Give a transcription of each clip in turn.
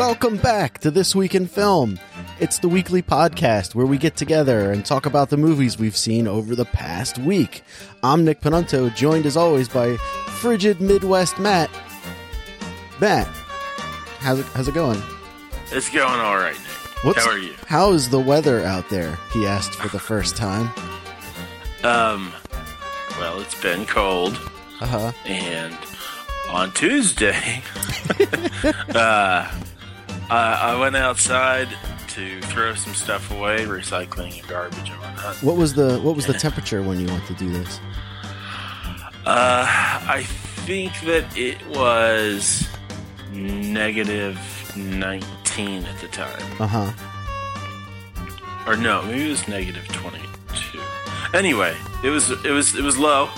Welcome back to This Week in Film. It's the weekly podcast where we get together and talk about the movies we've seen over the past week. I'm Nick Panunto, joined as always by frigid Midwest Matt. Matt, how's it, how's it going? It's going all right, Nick. What's- How are you? How is the weather out there? He asked for the first time. Um, well, it's been cold, Uh huh. and on Tuesday, uh, I, I went outside to throw some stuff away, recycling and garbage and whatnot. What was the what was the temperature when you went to do this? Uh, I think that it was negative 19 at the time. Uh huh. or no, maybe it was negative twenty two. Anyway, it was it was it was low,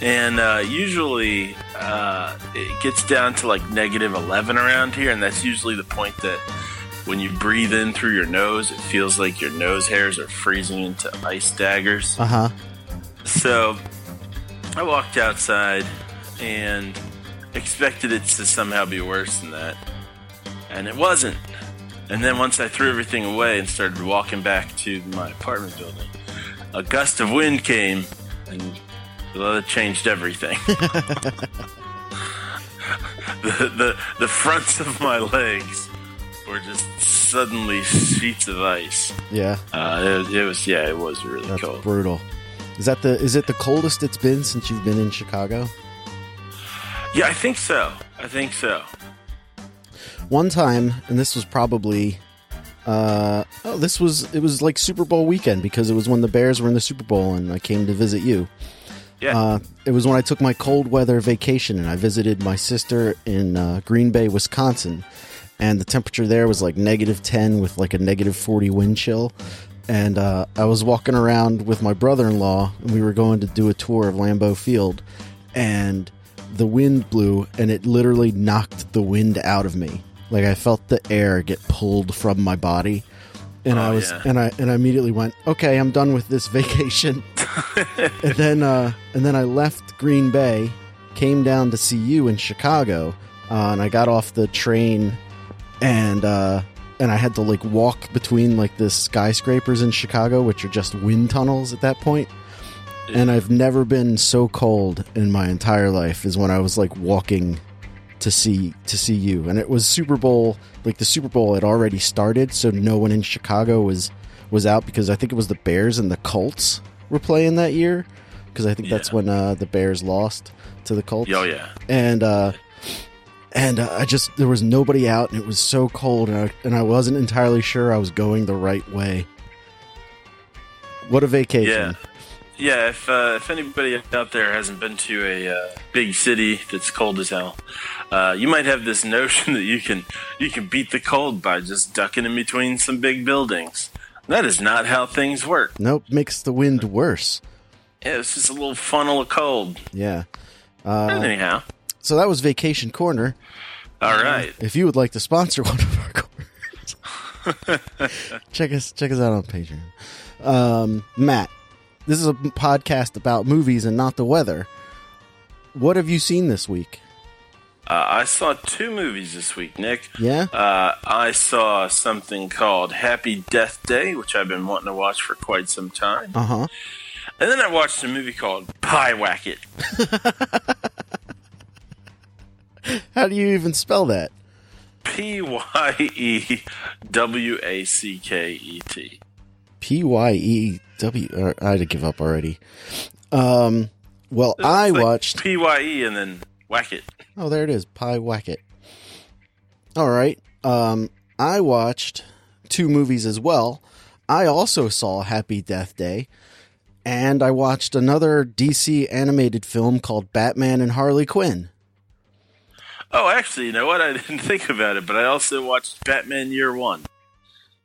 and uh, usually uh, it gets down to like negative eleven around here, and that's usually the point that when you breathe in through your nose, it feels like your nose hairs are freezing into ice daggers. Uh huh. So I walked outside and expected it to somehow be worse than that. And it wasn't. And then once I threw everything away and started walking back to my apartment building, a gust of wind came and well, it changed everything. the, the, the fronts of my legs were just suddenly sheets of ice. Yeah, Uh, it, it was, yeah, it was really that's cold. brutal. Is that the is it the coldest it's been since you've been in Chicago? Yeah, I think so. I think so. one time, and this was probably, uh, oh, this was it was like Super Bowl weekend because it was when the Bears were in the Super Bowl, and I came to visit you. Yeah. Uh, it was when I took my cold weather vacation, and I visited my sister in uh, Green Bay, Wisconsin, and the temperature there was like negative ten with like a negative forty wind chill. And uh, I was walking around with my brother-in-law, and we were going to do a tour of Lambeau Field, and the wind blew and it literally knocked the wind out of me. Like I felt the air get pulled from my body. And I Oh, was yeah. and I and I immediately went, "Okay, I'm done with this vacation." and then uh and then I left Green Bay, came down to see you in Chicago, uh, and I got off the train and uh and I had to like walk between like the skyscrapers in Chicago, which are just wind tunnels at that point. point and I've never been so cold in my entire life as when I was like walking to see to see you. And it was Super Bowl like the Super Bowl had already started so no one in Chicago was was out because I think it was the Bears and the Colts were playing that year because I think that's when uh, the Bears lost to the Colts. Oh yeah. and uh and uh, I just there was nobody out and it was so cold and I, and I wasn't entirely sure I was going the right way. What a vacation. Yeah. Yeah, if uh, if anybody out there hasn't been to a uh, big city that's cold as hell, uh, you might have this notion that you can you can beat the cold by just ducking in between some big buildings. That is not how things work. nope makes the wind worse Yeah, it's just a little funnel of cold. Yeah. But anyhow, So that was Vacation Corner. all right. If you would like to sponsor one of our corners, check us check us out on Patreon. Um, Matt, this is a podcast about movies and not the weather. What have you seen this week? Uh, I saw two movies this week, Nick. Yeah. Uh, I saw something called Happy Death Day, which I've been wanting to watch for quite some time. Uh huh. And then I watched a movie called Pyewacket. How do you even spell that? P Y E W A C K E T. P Y E W. I had to give up already. Um. Well, I watched. P Y E and then whack it. Oh, there it is. Pyewacket. All right. Um, I watched two movies as well. I also saw Happy Death Day, and I watched another DC animated film called Batman and Harley Quinn. Oh, actually, you know what? I didn't think about it, but I also watched Batman Year One.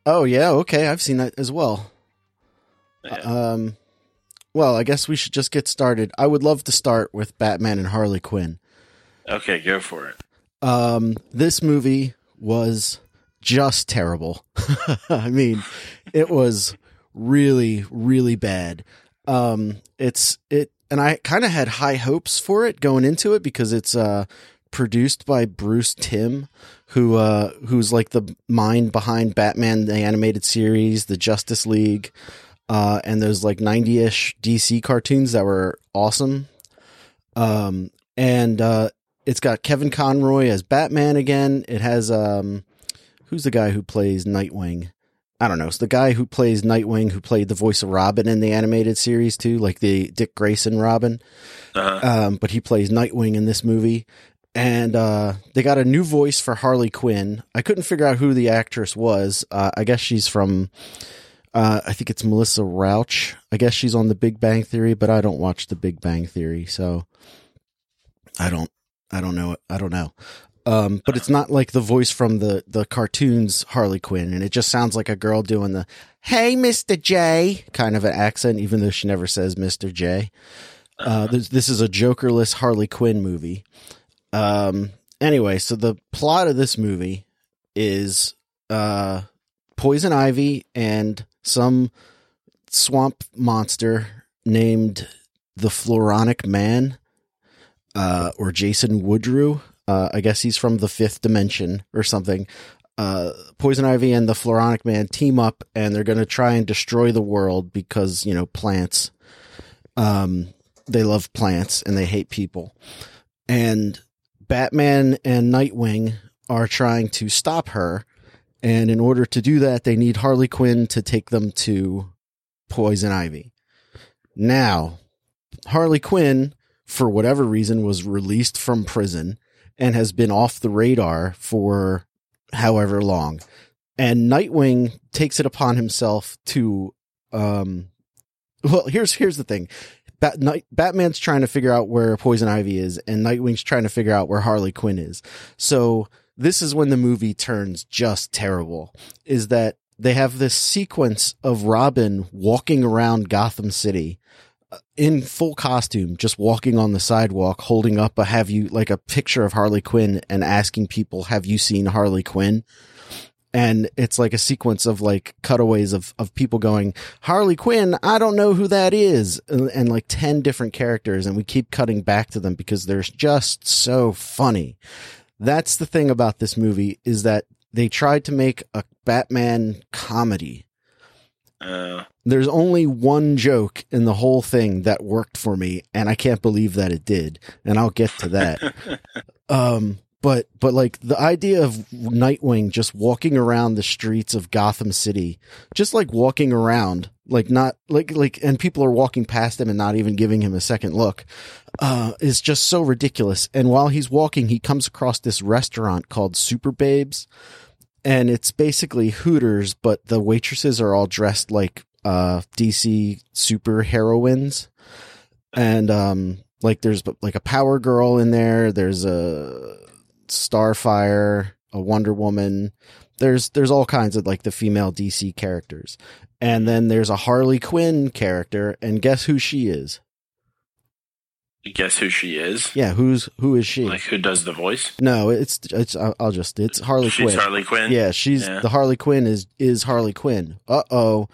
Oh yeah, okay, I've seen that as well. Yeah. Um, well, I guess we should just get started. I would love to start with Batman and Harley Quinn. Okay, go for it. Um, this movie was just terrible. I mean, it was really, really bad. Um, it's it, and I kind of had high hopes for it going into it because it's uh produced by Bruce Timm, who uh who's like the mind behind Batman the animated series, the Justice League, uh and those like 90ish DC cartoons that were awesome. Um and uh it's got Kevin Conroy as Batman again. It has um who's the guy who plays Nightwing? I don't know. It's the guy who plays Nightwing who played the voice of Robin in the animated series too, like the Dick Grayson Robin. Uh-huh. Um, but he plays Nightwing in this movie. And uh, they got a new voice for Harley Quinn. I couldn't figure out who the actress was. Uh, I guess she's from, uh, I think it's Melissa Rauch. I guess she's on The Big Bang Theory, but I don't watch The Big Bang Theory, so I don't, I don't know. I don't know. Um, but it's not like the voice from the the cartoons Harley Quinn, and it just sounds like a girl doing the "Hey, Mister J" kind of an accent, even though she never says Mister J. Uh, this, this is a Jokerless Harley Quinn movie. Um, anyway, so the plot of this movie is uh, Poison Ivy and some swamp monster named the Floronic Man, uh, or Jason Woodrue. Uh, I guess he's from the fifth dimension or something. Uh, Poison Ivy and the Floronic Man team up and they're going to try and destroy the world because, you know, plants. Um, they love plants and they hate people. And Batman and Nightwing are trying to stop her. And in order to do that, they need Harley Quinn to take them to Poison Ivy. Now, Harley Quinn, for whatever reason, was released from prison and has been off the radar for however long. And Nightwing takes it upon himself to, um, well, here's, here's the thing. Bat, Night, Batman's trying to figure out where Poison Ivy is and Nightwing's trying to figure out where Harley Quinn is. So this is when the movie turns just terrible is that they have this sequence of Robin walking around Gotham City uh, in full costume, just walking on the sidewalk, holding up a have you like a picture of Harley Quinn and asking people, have you seen Harley Quinn? And it's like a sequence of like cutaways of, of people going, Harley Quinn, I don't know who that is. And, and like 10 different characters. And we keep cutting back to them because they're just so funny. That's the thing about this movie is that they tried to make a Batman comedy. Uh, there's only one joke in the whole thing that worked for me and i can't believe that it did and i'll get to that. Um but but like the idea of nightwing just walking around the streets of gotham city just like walking around like not like like and people are walking past him and not even giving him a second look uh is just so ridiculous and while he's walking he comes across this restaurant called super babes and it's basically Hooters, but the waitresses are all dressed like uh DC super heroines. And um like there's like a Power Girl in there, there's a Starfire, a Wonder Woman. There's there's all kinds of like the female DC characters. And then there's a Harley Quinn character and guess who she is? guess who she is? Yeah, who's who is she? Like who does the voice? no, it's it's I'll just it's Harley She's Quinn. Harley Quinn. Yeah, she's Yeah. the Harley Quinn is is Harley Quinn. Uh oh.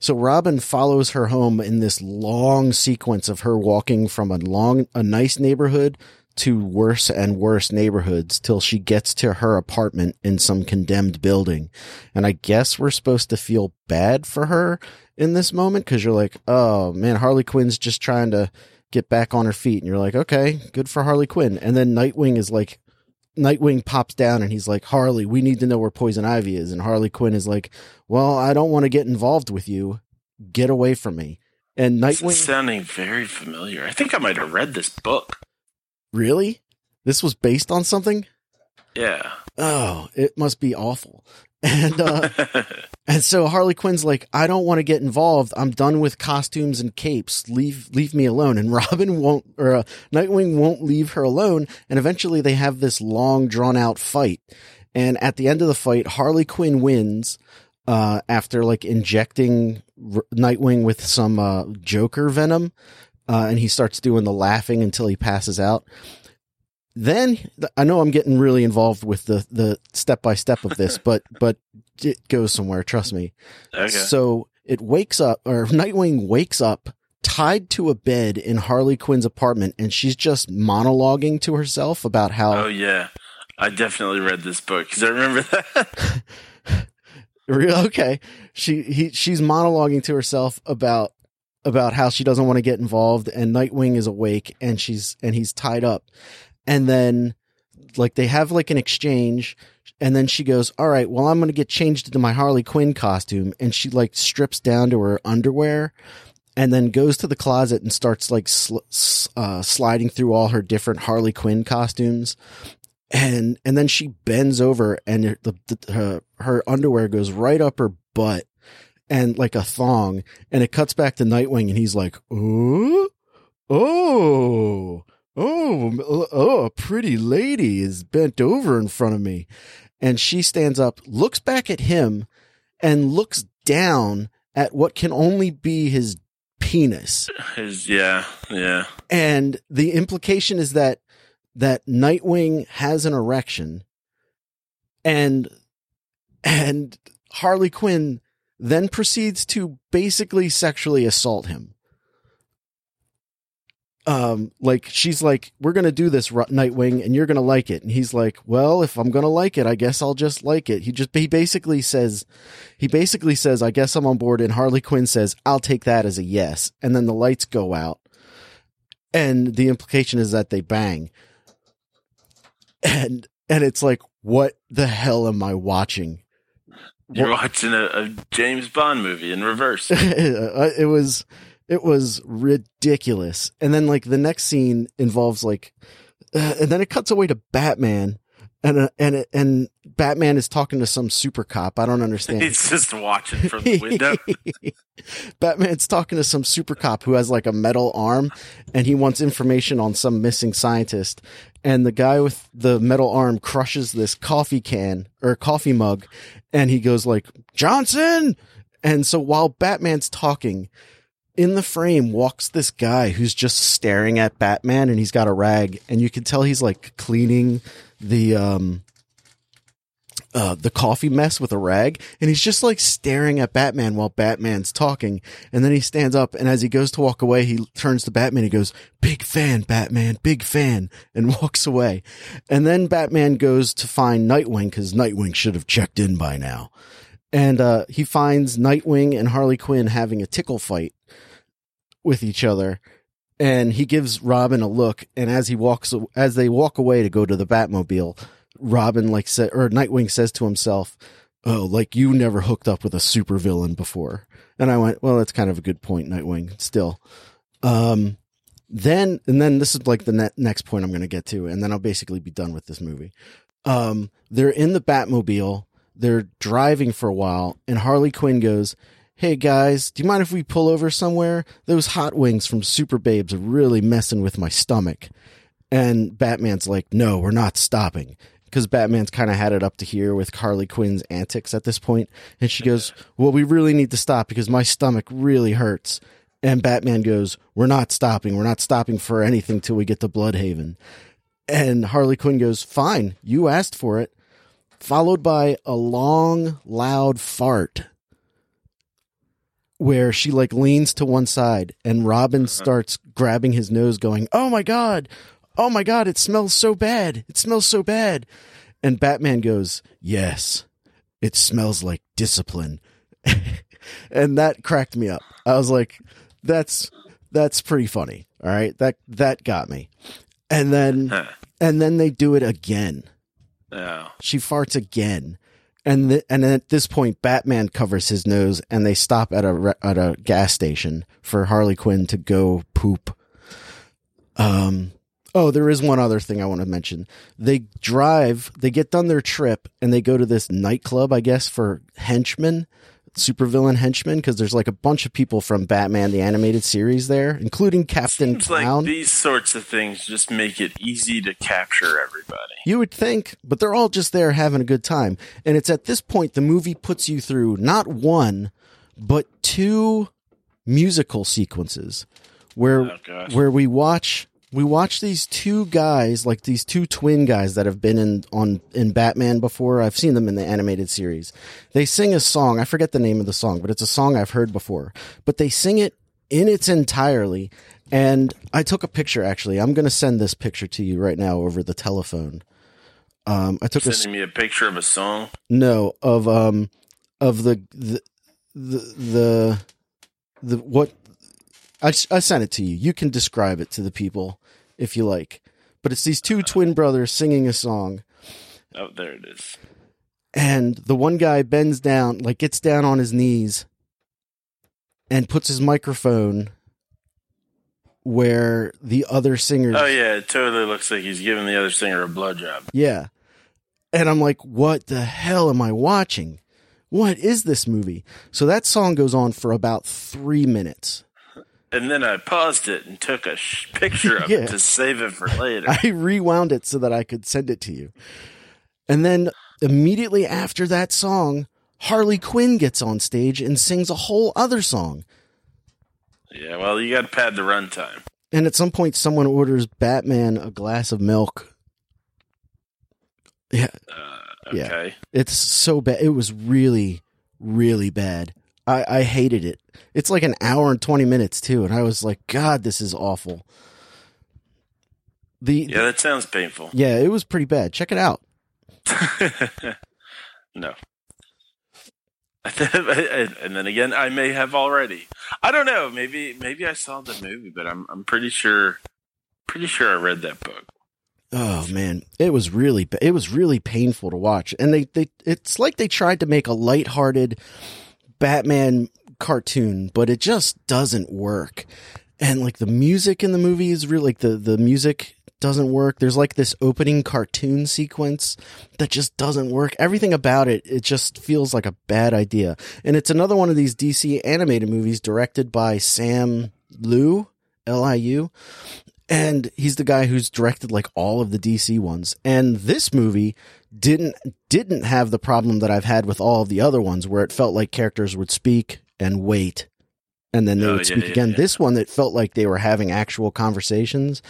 So Robin follows her home in this long sequence of her walking from a long a nice neighborhood to worse and worse neighborhoods till she gets to her apartment in some condemned building. And I guess we're supposed to feel bad for her in this moment because you're like, oh man, Harley Quinn's just trying to get back on her feet. And you're like, okay, good for Harley Quinn. And then Nightwing is like, Nightwing pops down and he's like, Harley, we need to know where Poison Ivy is. And Harley Quinn is like, well, I don't want to get involved with you. Get away from me. And Nightwing, sounding very familiar. I think I might have read this book. Really? This was based on something? Yeah. Oh, it must be awful. And, uh, and so Harley Quinn's like, I don't want to get involved. I'm done with costumes and capes. Leave, leave me alone. And Robin won't, or uh, Nightwing won't leave her alone. And eventually they have this long drawn out fight. And at the end of the fight, Harley Quinn wins, uh, after like injecting R- Nightwing with some, uh, Joker venom. Uh, and he starts doing the laughing until he passes out. Then I know I'm getting really involved with the the step by step of this, but but it goes somewhere. Trust me. okay. So it wakes up, or Nightwing wakes up tied to a bed in Harley Quinn's apartment and she's just monologuing to herself about how Oh yeah, I definitely read this book because I remember that. Okay she he she's monologuing to herself about about how she doesn't want to get involved and nightwing is awake and she's and he's tied up. And then like they have like an exchange and then she goes all right well i'm gonna get changed into my harley quinn costume and she like strips down to her underwear and then goes to the closet and starts like sl- uh, sliding through all her different harley quinn costumes. And and then she bends over and the, the her, her underwear goes right up her butt and like a thong and it cuts back to nightwing and he's like oh oh oh oh a pretty lady is bent over in front of me and she stands up looks back at him and looks down at what can only be his penis His- yeah, yeah. and the implication is that that Nightwing has an erection and and Harley Quinn then proceeds to basically sexually assault him. Um like she's like we're to do this Nightwing and you're to like it and he's like well if I'm to like it I guess I'll just like it. He just he basically says he basically says I guess I'm on board and Harley Quinn says I'll take that as a yes and then the lights go out and the implication is that they bang and and it's like what the hell am i watching You're watching a, a James Bond movie in reverse. it was it was ridiculous and then like the next scene involves like uh, and then it cuts away to batman and uh, and and batman is talking to some super cop i don't understand He's just watching from the window. Batman's talking to some super cop who has like a metal arm and he wants information on some missing scientist. And the guy with the metal arm crushes this coffee can or coffee mug and he goes like, Johnson! And so while Batman's talking, in the frame walks this guy who's just staring at Batman and he's got a rag and you can tell he's like cleaning the, um, uh, the coffee mess with a rag, and he's just like staring at Batman while Batman's talking. And then he stands up, and as he goes to walk away, he turns to Batman. He goes, "Big fan, Batman, big fan," and walks away. And then Batman goes to find Nightwing because Nightwing should have checked in by now. And uh, he finds Nightwing and Harley Quinn having a tickle fight with each other. And he gives Robin a look, and as he walks, as they walk away to go to the Batmobile, Robin like said or Nightwing says to himself, "Oh, like you never hooked up with a supervillain before." And I went, "Well, that's kind of a good point, Nightwing." Still, um, then and then this is like the ne- next point I'm going to get to, and then I'll basically be done with this movie. Um, they're in the Batmobile. They're driving for a while, and Harley Quinn goes, "Hey guys, do you mind if we pull over somewhere? Those hot wings from Super Babes are really messing with my stomach." And Batman's like, "No, we're not stopping." Because Batman's kind of had it up to here with Harley Quinn's antics at this point. And she goes, Well, we really need to stop because my stomach really hurts. And Batman goes, We're not stopping. We're not stopping for anything till we get to Blüdhaven. And Harley Quinn goes, Fine, you asked for it. Followed by a long, loud fart where she like leans to one side and Robin uh-huh. starts grabbing his nose, going, Oh my God, oh my God, it smells so bad. It smells so bad. And Batman goes, Yes, it smells like discipline. and that cracked me up. I was like, That's that's pretty funny. All right. That that got me. And then and then they do it again Oh. she farts again and and at this point batman covers his nose and they stop at a at a gas station for harley quinn to go poop. Um oh there is one other thing i want to mention. They drive they get done their trip and they go to this nightclub i guess for henchmen supervillain henchmen because there's like a bunch of people from batman the animated series there including captain Seems clown like these sorts of things just make it easy to capture everybody. You would think, but they're all just there having a good time. And it's at this point the movie puts you through not one, but two musical sequences where Oh, where we watch we watch these two guys, like these two twin guys that have been in on in Batman before. I've seen them in the animated series. They sing a song. I forget the name of the song, but it's a song I've heard before. But they sing it in its entirely. And I took a picture actually. I'm going to send this picture to you right now over the telephone. Um, I took a Sending me a picture of a song. no of um of the the the the, the what I, I sent it to you. You can describe it to the people if you like. But it's these two twin brothers singing a song Oh, there it is. and the one guy bends down, like gets down on his knees and puts his microphone where the other singer. Oh yeah, it totally looks like he's giving the other singer a blowjob. Yeah. And I'm like, what the hell am I watching? What is this movie? So that song goes on for about three minutes. And then I paused it and took a sh- picture of Yeah. it to save it for later. I rewound it so that I could send it to you. And then immediately after that song, Harley Quinn gets on stage and sings a whole other song. yeah, well, you got to pad the runtime. And at some point, someone orders Batman a glass of milk. Yeah, Uh, Yeah. okay. It's so bad. It was really, really bad. I, I hated it. It's like an hour and 20 minutes too. And I was like, God, this is awful. The, Yeah, that sounds painful. yeah, it was pretty bad. Check it out. no. and then again, I may have already. I don't know. Maybe maybe I saw the movie, but I'm I'm pretty sure pretty sure I read that book. Oh man, it was really, it was really painful to watch. And they, they, it's like they tried to make a lighthearted Batman cartoon, but it just doesn't work. And like the music in the movie is really like the, the music doesn't work. There's like this opening cartoon sequence that just doesn't work. Everything about it, it just feels like a bad idea. And it's another one of these DC animated movies directed by Sam Liu, L-I-U and he's the guy who's directed like all of the DC ones. And this movie didn't didn't have the problem that I've had with all of the other ones where it felt like characters would speak and wait and then they Oh, would yeah, speak yeah, again. yeah. This one it felt like they were having actual conversations.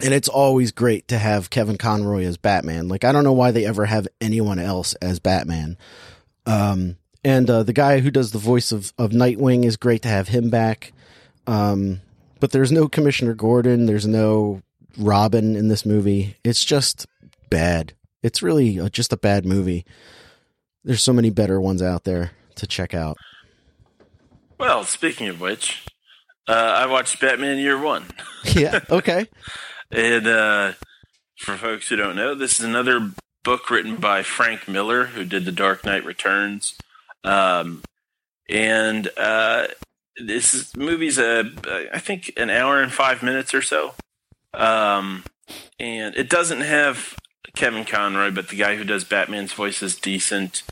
And it's always great to have Kevin Conroy as Batman. Like I don't know why they ever have anyone else as Batman. Um and uh, the guy who does the voice of, of Nightwing is great to have him back. Um, but there's no Commissioner Gordon. There's no Robin in this movie. It's just bad. It's really just a bad movie. There's so many better ones out there to check out. Well, speaking of which, uh, I watched Batman Year One, yeah. Okay. and uh, for folks who don't know, this is another book written by Frank Miller, who did The Dark Knight Returns, um, and uh, this is, movie's a I think an hour and five minutes or so, um, and it doesn't have Kevin Conroy, but the guy who does Batman's voice is decent.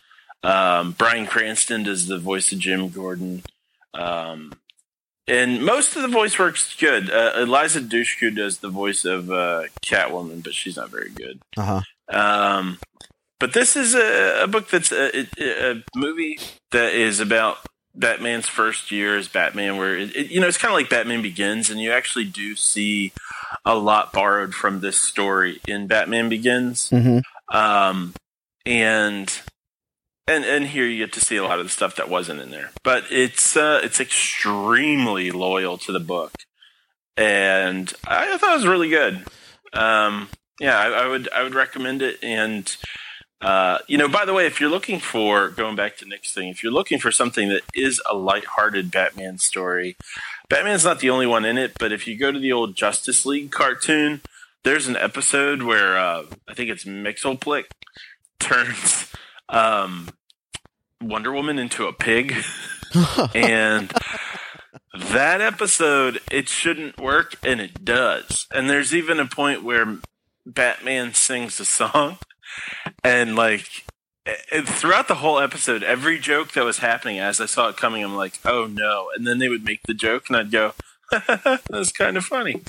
Um, Bryan Cranston does the voice of Jim Gordon. Um, and most of the voice work's good. Uh, Eliza Dushku does the voice of uh, Catwoman, but she's not very good. Uh huh. Um, but this is a, a book that's a, a, a movie that is about Batman's first year as Batman, where it, it, you know it's kind of like Batman Begins, and you actually do see a lot borrowed from this story in Batman Begins. hmm Um, and and and here you get to see a lot of the stuff that wasn't in there, but it's uh, it's extremely loyal to the book, and I, I thought it was really good. Um, yeah, I, I would I would recommend it. And uh, you know, by the way, if you're looking for going back to Nick's thing, if you're looking for something that is a lighthearted Batman story, Batman's not the only one in it. But if you go to the old Justice League cartoon, there's an episode where uh, I think it's Mixelplick turns um, Wonder Woman into a pig, and that episode it shouldn't work, and it does. And there's even a point where Batman sings a song, and like and throughout the whole episode, every joke that was happening as I saw it coming, I'm like, oh no. And then they would make the joke, and I'd go, that's kind of funny.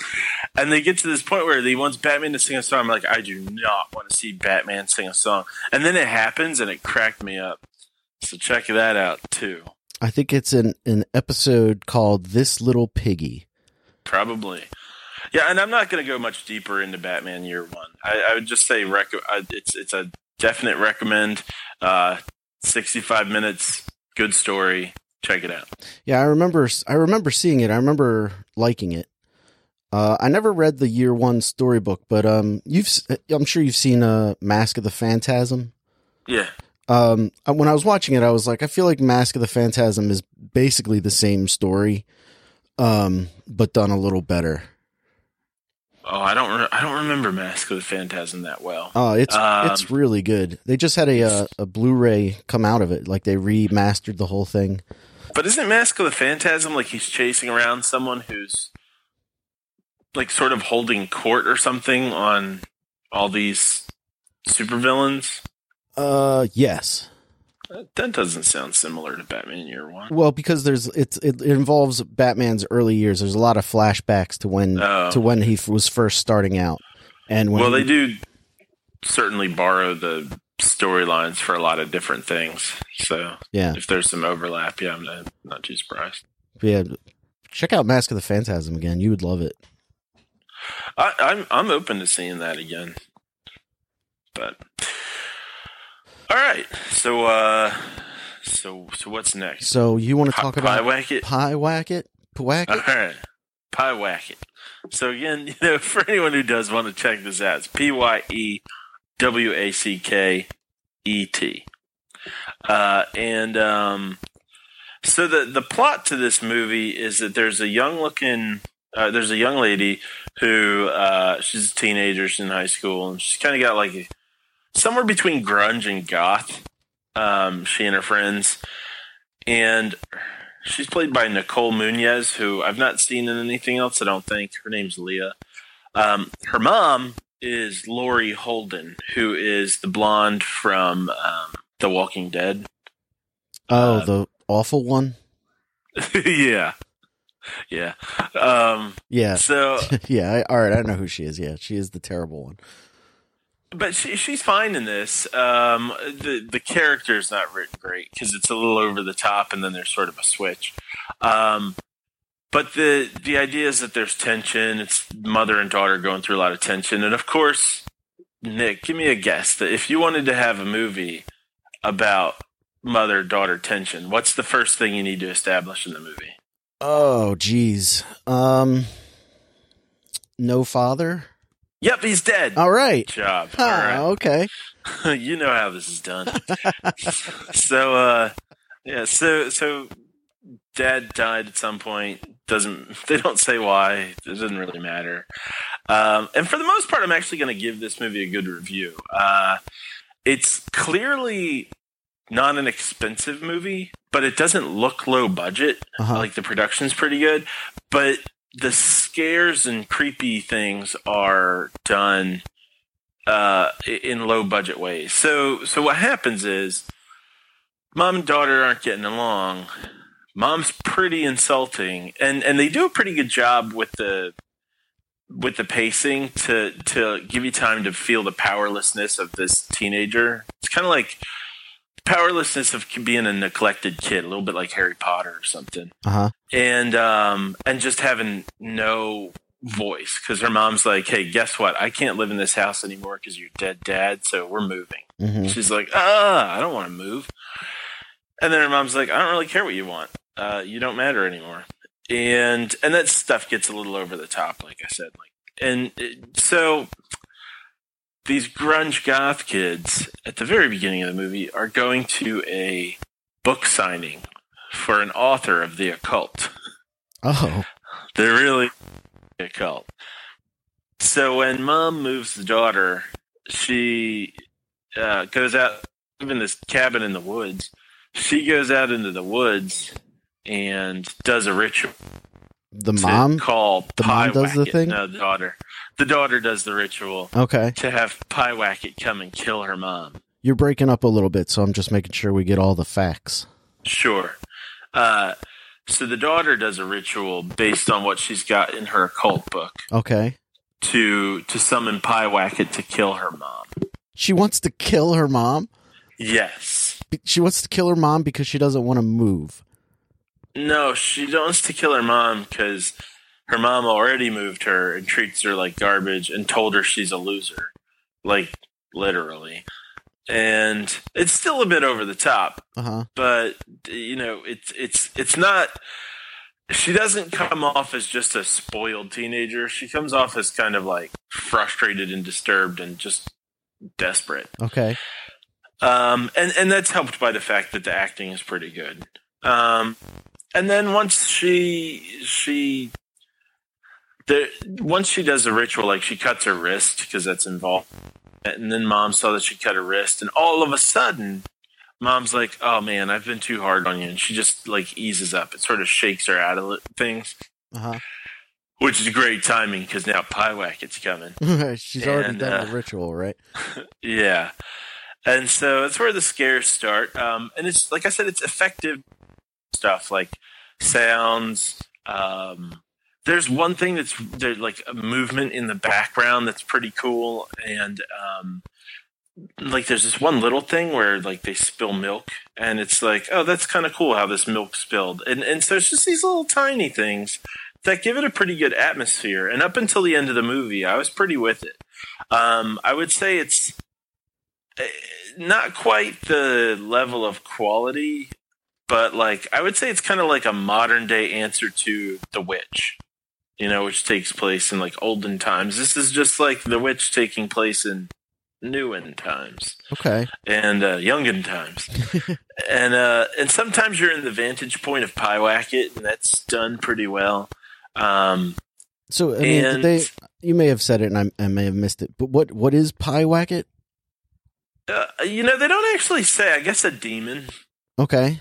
And they get to this point where he wants Batman to sing a song. I'm like, I do not want to see Batman sing a song. And then it happens, and it cracked me up. So check that out too. I think it's an an episode called "This Little Piggy." Probably. Yeah, and I'm not going to go much deeper into Batman Year One. I, I would just say rec- it's it's a definite recommend. Uh, 65 minutes, good story. check it out. Yeah, I remember. I remember seeing it. I remember liking it. Uh, I never read the year one storybook, but um, you've. I'm sure you've seen uh, Mask of the Phantasm. Yeah. Um, when I was watching it, I was like, I feel like Mask of the Phantasm is basically the same story, um, but done a little better. Oh, I don't. Re- I don't remember Mask of the Phantasm that well. Oh, it's Um, it's really good. They just had a uh, a Blu-ray come out of it, like they remastered the whole thing. But isn't Mask of the Phantasm like he's chasing around someone who's like sort of holding court or something on all these supervillains? Uh, yes. That, that doesn't sound similar to Batman Year One. Well, because there's it's it, it involves Batman's early years. There's a lot of flashbacks to when Oh. to when he f- was first starting out, and when Well, they he- do certainly borrow the storylines for a lot of different things. So yeah if there's some overlap, yeah, I'm not, not too surprised. yeah. Check out Mask of the Phantasm again. You would love it. I, I'm I'm open to seeing that again. But all right, so uh, so so what's next? So you want to talk about Pie Whack It? Pie Whack It? Whack It? right, Pie Whack It. So again, you know, for anyone who does want to check this out, it's P Y E W A C K E T. Uh, and um, so the the plot to this movie is that there's a young looking uh, there's a young lady who uh, she's a teenager, she's in high school, and she's kind of got like somewhere between grunge and goth. Um, she and her friends, and she's played by Nicole Muñoz, who I've not seen in anything else. I don't think her name's Leah. Um, her mom is Laurie Holden, who is the blonde from um, The Walking Dead. Oh, Uh, the awful one. yeah, yeah. Um, Yeah, so, yeah. All right, I don't know who she is. Yeah, she is the terrible one. But she, she's fine in this. Um, the the is not written great because it's a little over the top, and then there's sort of a switch. Um, but the the idea is that there's tension. It's mother and daughter going through a lot of tension, and of course, Nick, give me a guess that if you wanted to have a movie about mother daughter tension, what's the first thing you need to establish in the movie? Oh, geez. Um, no father. Yep, he's dead. All right. Good job. All right. Okay. you know how this is done. so uh yeah, so so dad died at some point. Doesn't they don't say why. It doesn't really matter. Um and for the most part I'm actually gonna give this movie a good review. Uh it's clearly not an expensive movie, but it doesn't look low budget. Uh-huh. Like the production's pretty good, but the scares and creepy things are done uh, in low budget ways. So, so what happens is, mom and daughter aren't getting along. Mom's pretty insulting, and and they do a pretty good job with the with the pacing to to give you time to feel the powerlessness of this teenager. It's kind of like powerlessness of being a neglected kid, a little bit like Harry Potter or something. Uh huh. and um and just having no voice because her mom's like hey guess what? I can't live in this house anymore because you're dead dad so we're moving. Hmm she's like ah i don't want to move. And then her mom's like i don't really care what you want. Uh you don't matter anymore. And and that stuff gets a little over the top like i said like and it, so these grunge goth kids at the very beginning of the movie are going to a book signing for an author of the occult Oh. they're really a cult. So when mom moves the daughter, she uh, goes out, live in this cabin in the woods. She goes out into the woods and does a ritual. The mom. call the mom does the thing? No, the daughter. The daughter does the ritual Okay. to have Pyewacket come and kill her mom. You're breaking up a little bit, so I'm just making sure we get all the facts. Sure. Uh, so the daughter does a ritual based on what she's got in her occult book Okay. to to summon Pyewacket to kill her mom. She wants to kill her mom. Yes. She wants to kill her mom because she doesn't want to move. No, she wants to kill her mom because her mom already moved her and treats her like garbage and told her she's a loser. Like, literally. and it's still a bit over the top, Uh huh. but you know, it's it's it's not. She doesn't come off as just a spoiled teenager. She comes off as kind of like frustrated and disturbed and just desperate. Okay. Um, and and that's helped by the fact that the acting is pretty good. Um, and then once she she the once she does a ritual, like she cuts her wrist because that's involved, and then mom saw that she cut her wrist, and all of a sudden, mom's like, "Oh man, I've been too hard on you," and she just like eases up. It sort of shakes her out of things, Uh huh. which is great timing because now Pyewack is coming. She's already done uh, the ritual, right? Yeah. And so that's where the scares start. Um, and it's, like I said, it's effective stuff like sounds. Um, there's one thing that's there's like a movement in the background that's pretty cool. And, um, like there's this one little thing where like they spill milk and it's like, oh, that's kind of cool how this milk spilled. And, and so it's just these little tiny things that give it a pretty good atmosphere. And up until the end of the movie, I was pretty with it. Um, I would say it's, eh, not quite the level of quality, but like I would say it's kind of like a modern day answer to The Witch, you know, which takes place in like olden times. This is just like The Witch taking place in newen times Okay. and uh, youngen times, and uh, and sometimes you're in the vantage point of Pyewacket, and that's done pretty well. Um, So I mean, and they you may have said it, and I, I may have missed it. But what what is Pyewacket? uh, you know, they don't actually say. I guess a demon. Okay,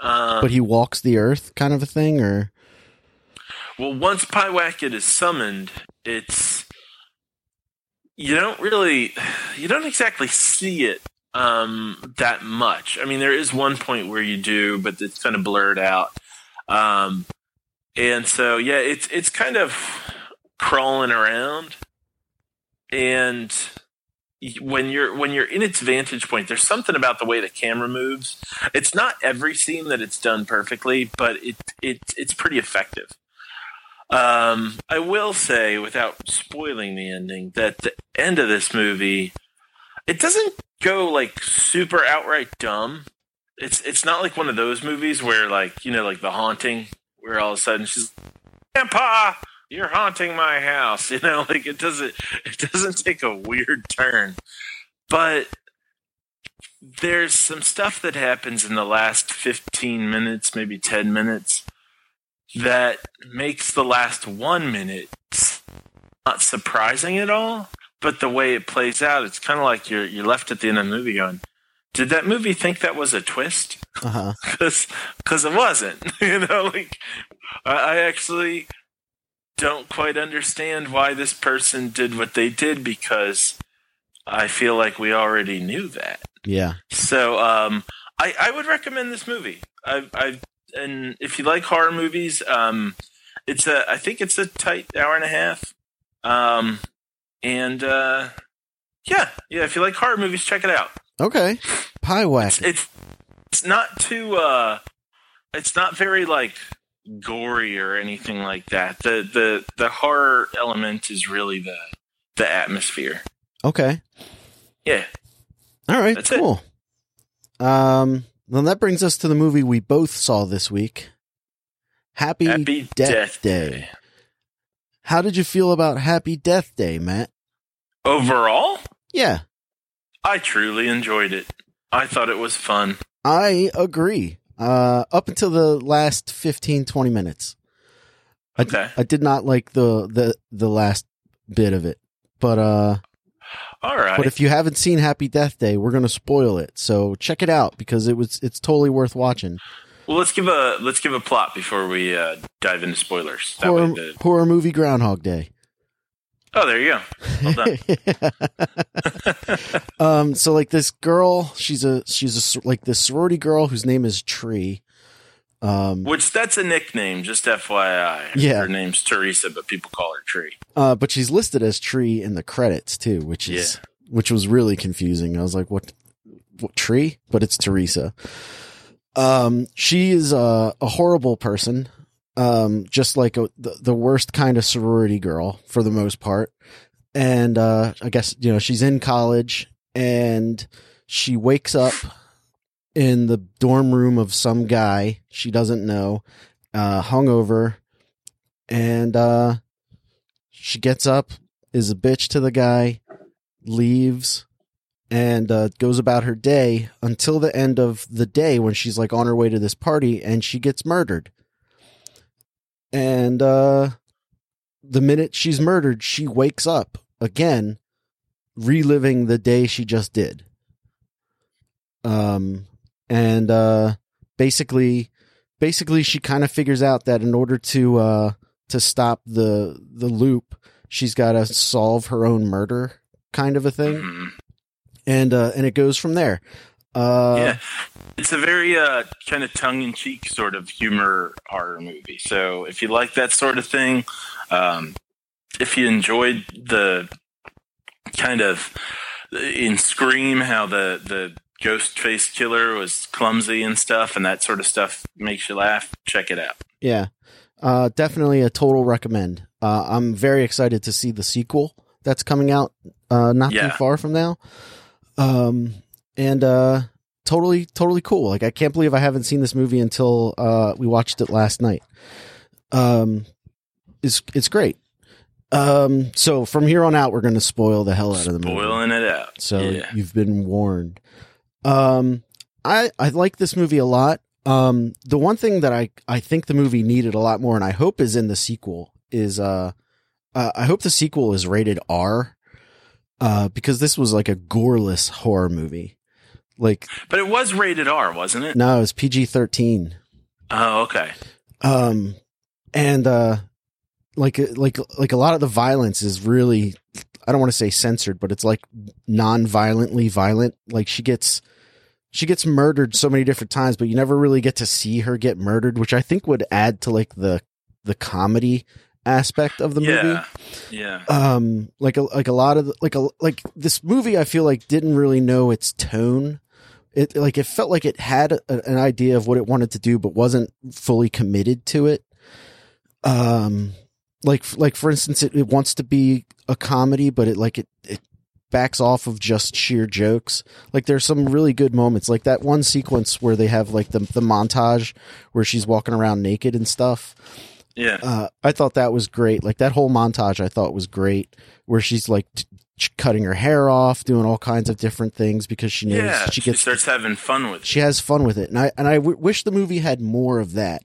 Um, but he walks the earth, kind of a thing, or Well, once Pyewacket is summoned, it's you don't really you don't exactly see it um, that much. I mean, there is one point where you do, but it's kind of blurred out. Um, and so, yeah, it's it's kind of crawling around, and when you're when you're in its vantage point, there's something about the way the camera moves. It's not every scene that it's done perfectly, but it it it's pretty effective. Um, I will say, without spoiling the ending, that the end of this movie, it doesn't go like super outright dumb. It's it's not like one of those movies where like you know like The Haunting, where all of a sudden she's, Grandpa, you're haunting my house. You know, like it doesn't it doesn't take a weird turn, but there's some stuff that happens in the last 15 minutes, maybe 10 minutes, that makes the last one minute not surprising at all. But the way it plays out, it's kind of like you're you're left at the end of the movie going, "Did that movie think that was a twist?" uh huh. Because it wasn't. you know, like I, I actually don't quite understand why this person did what they did because I feel like we already knew that. Yeah. So um, I, I would recommend this movie. I've, I and if you like horror movies, um, it's a I think it's a tight hour and a half. Um, and uh, yeah, yeah. If you like horror movies, check it out. Okay. Pyewacket. It's it's not too uh, it's not very like gory or anything like that. The the the horror element is really the the atmosphere. Okay. Yeah. All right. That's it. cool. Um. Well, that brings us to the movie we both saw this week. Happy, Happy Death, Death Day. Day. How did you feel about Happy Death Day, Matt? Overall, Yeah, I truly enjoyed it. I thought it was fun. I agree. Uh, up until the last 15, 20 minutes. I, Okay. I did not like the, the, the last bit of it, but, uh, All right. but if you haven't seen Happy Death Day, we're going to spoil it. So check it out because it was, it's totally worth watching. well, let's give a let's give a plot before we uh, dive into spoilers. That Horror, the- horror movie Groundhog Day. oh, there you go. Well done. um, so like this girl, she's a, she's a, like this sorority girl whose name is Tree. Um, Which that's a nickname, just FYI. Yeah. Her name's Teresa, but people call her Tree. Uh, but she's listed as Tree in the credits too, which is which was really confusing. I was like, "What? What Tree?" But it's Teresa. Um, she is a, a horrible person. Um, just like a, the the worst kind of sorority girl for the most part. And uh, I guess you know she's in college and she wakes up in the dorm room of some guy she doesn't know, uh, hungover, and uh, she gets up, is a bitch to the guy, leaves, and uh, goes about her day until the end of the day when she's like on her way to this party and she gets murdered. And uh, the minute she's murdered, she wakes up again, reliving the day she just did. Um, and uh, basically, basically, she kind of figures out that in order to uh, to stop the the loop, she's got to solve her own murder, kind of a thing Mhm. and uh, and it goes from there. Uh, yeah, it's a very uh, kind of tongue-in-cheek sort of humor horror movie. So if you like that sort of thing, um, if you enjoyed the kind of in Scream how the the ghost face killer was clumsy and stuff, and that sort of stuff makes you laugh, check it out. yeah, uh, definitely a total recommend. Uh, I'm very excited to see the sequel that's coming out uh, not Yeah. too far from now. Um, and uh, totally, totally cool. Like I can't believe I haven't seen this movie until uh, we watched it last night. Um, it's it's great. Um, so from here on out, we're going to spoil the hell out of the movie. Spoiling it out. So yeah. you've been warned. Um, I I like this movie a lot. Um, the one thing that I I think the movie needed a lot more, and I hope is in the sequel, is uh, uh I hope the sequel is rated R, uh, because this was like a goreless horror movie. Like But it was rated R, wasn't it? no, it was PG thirteen. Oh, okay. Um, and uh, like like like a lot of the violence is really I don't want to say censored, but it's like non-violently violent. Like she gets she gets murdered so many different times, but you never really get to see her get murdered, which I think would add to like the the comedy aspect of the movie. yeah. Yeah. Um, like a like a lot of the, like a like this movie, I feel like didn't really know its tone. It like it felt like it had a, an idea of what it wanted to do, but wasn't fully committed to it. Um, like like for instance, it, it wants to be a comedy, but it like it it backs off of just sheer jokes. Like there's some really good moments, like that one sequence where they have like the the montage where she's walking around naked and stuff Yeah. uh, I thought that was great. Like that whole montage, I thought was great, where she's like t- cutting her hair off, doing all kinds of different things because she knows yeah. she She, gets starts having fun with it. she has fun with it, and I and I w- wish the movie had more of that.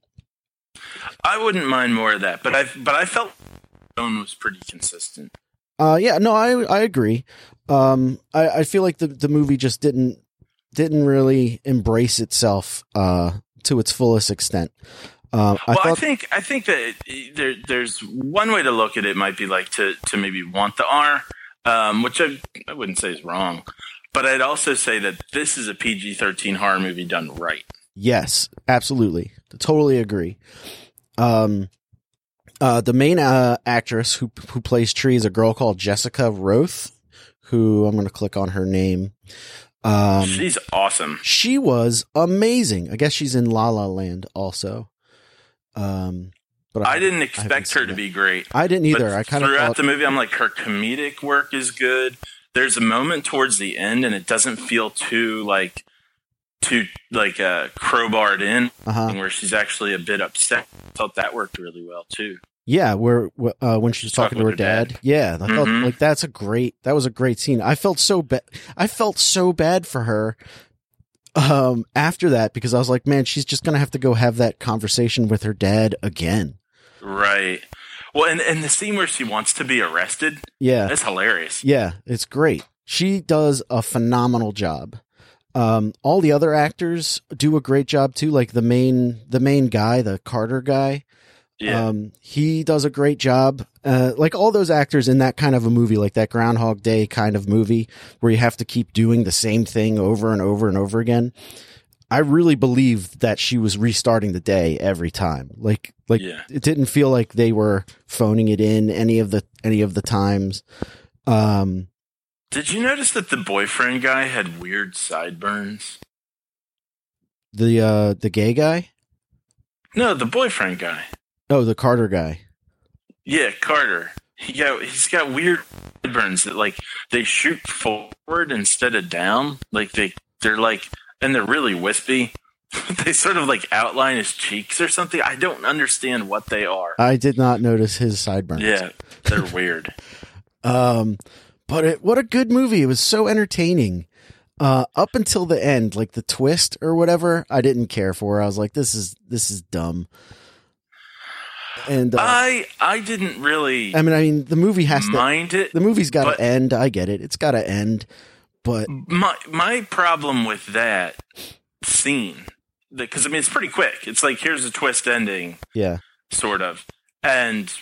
I wouldn't mind more of that, but I but I felt tone was pretty consistent. Uh, yeah, no, I I agree. Um, I I feel like the the movie just didn't didn't really embrace itself uh to its fullest extent. Uh, I well, I think I think that there, there's one way to look at it might be like to to maybe want the R, um, which I I wouldn't say is wrong, but I'd also say that this is a PG-13 horror movie done right. Yes, absolutely. Totally agree. Um, uh, the main uh, actress who who plays Tree is a girl called Jessica Rothe, who I'm going to click on her name. Um, She's awesome. she was amazing. I guess she's in La La Land also. Um, but I didn't expect seen her to it. be great. I didn't either. I kind of throughout thought, the movie, I'm like, her comedic work is good. There's a moment towards the end, and it doesn't feel too like too like uh, crowbarred in, uh-huh. where she's actually a bit upset. I thought that worked really well too. Yeah, where uh, when she was talking, Talking to her her dad. dad. Yeah, I thought Mhm. like that's a great. That was a great scene. I felt so bad. I felt so bad for her. Um, after that, because I was like, man, she's just gonna have to go have that conversation with her dad again. Right. Well, and and the scene where she wants to be arrested, Yeah, that's hilarious. yeah, it's great. She does a phenomenal job. Um, all the other actors do a great job too. Like the main, the main guy, the Carter guy. Yeah. Um, he does a great job. Uh, like all those actors in that kind of a movie, like that Groundhog Day kind of movie where you have to keep doing the same thing over and over and over again. I really believe that she was restarting the day every time. Like, like Yeah. it didn't feel like they were phoning it in any of the, any of the times. Um, Did you notice that the boyfriend guy had weird sideburns? the, uh, the gay guy. No, the boyfriend guy. Oh, the Carter guy. Yeah, Carter. He got he's got weird sideburns that like they shoot forward instead of down. Like they they're like and they're really wispy. they sort of like outline his cheeks or something. I don't understand what they are. I did not notice his sideburns. Yeah, they're weird. Um, but it, what a good movie! It was so entertaining. Uh, up until the end, like the twist or whatever, I didn't care for. I was like, this is this is dumb. And uh, I I didn't really I mean, I mean, the movie has to. mind it. The movie's got to end. I get it. It's got to end. But My my problem with that scene, because I mean it's pretty quick. It's like here's a twist ending, yeah, sort of, and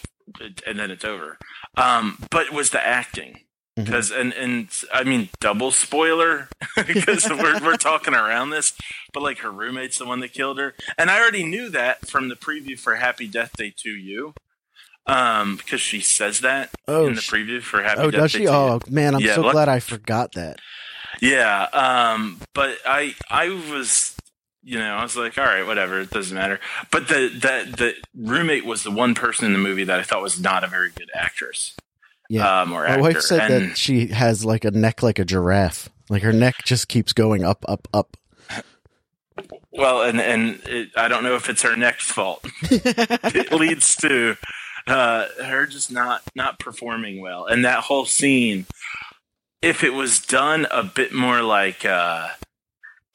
and then it's over. Um, but it was the acting. Because and and I mean double spoiler because we're we're talking around this, but like her roommate's the one that killed her, and I already knew that from the preview for Happy Death Day to You, um, because she says that Oh, in the preview for Happy oh, Death does Day she? to You. Oh man, I'm Yeah, so look- glad I forgot that. Yeah, um, but I I was you know I was like, all right, whatever, it doesn't matter. But the the the roommate was the one person in the movie that I thought was not a very good actress. Yeah. um, or My actor. wife said and that she has like a neck like a giraffe. Like her neck just keeps going up, up, up. Well, and and it, I don't know if it's her neck's fault. it leads to uh, her just not not performing well, and that whole scene. If it was done a bit more like uh,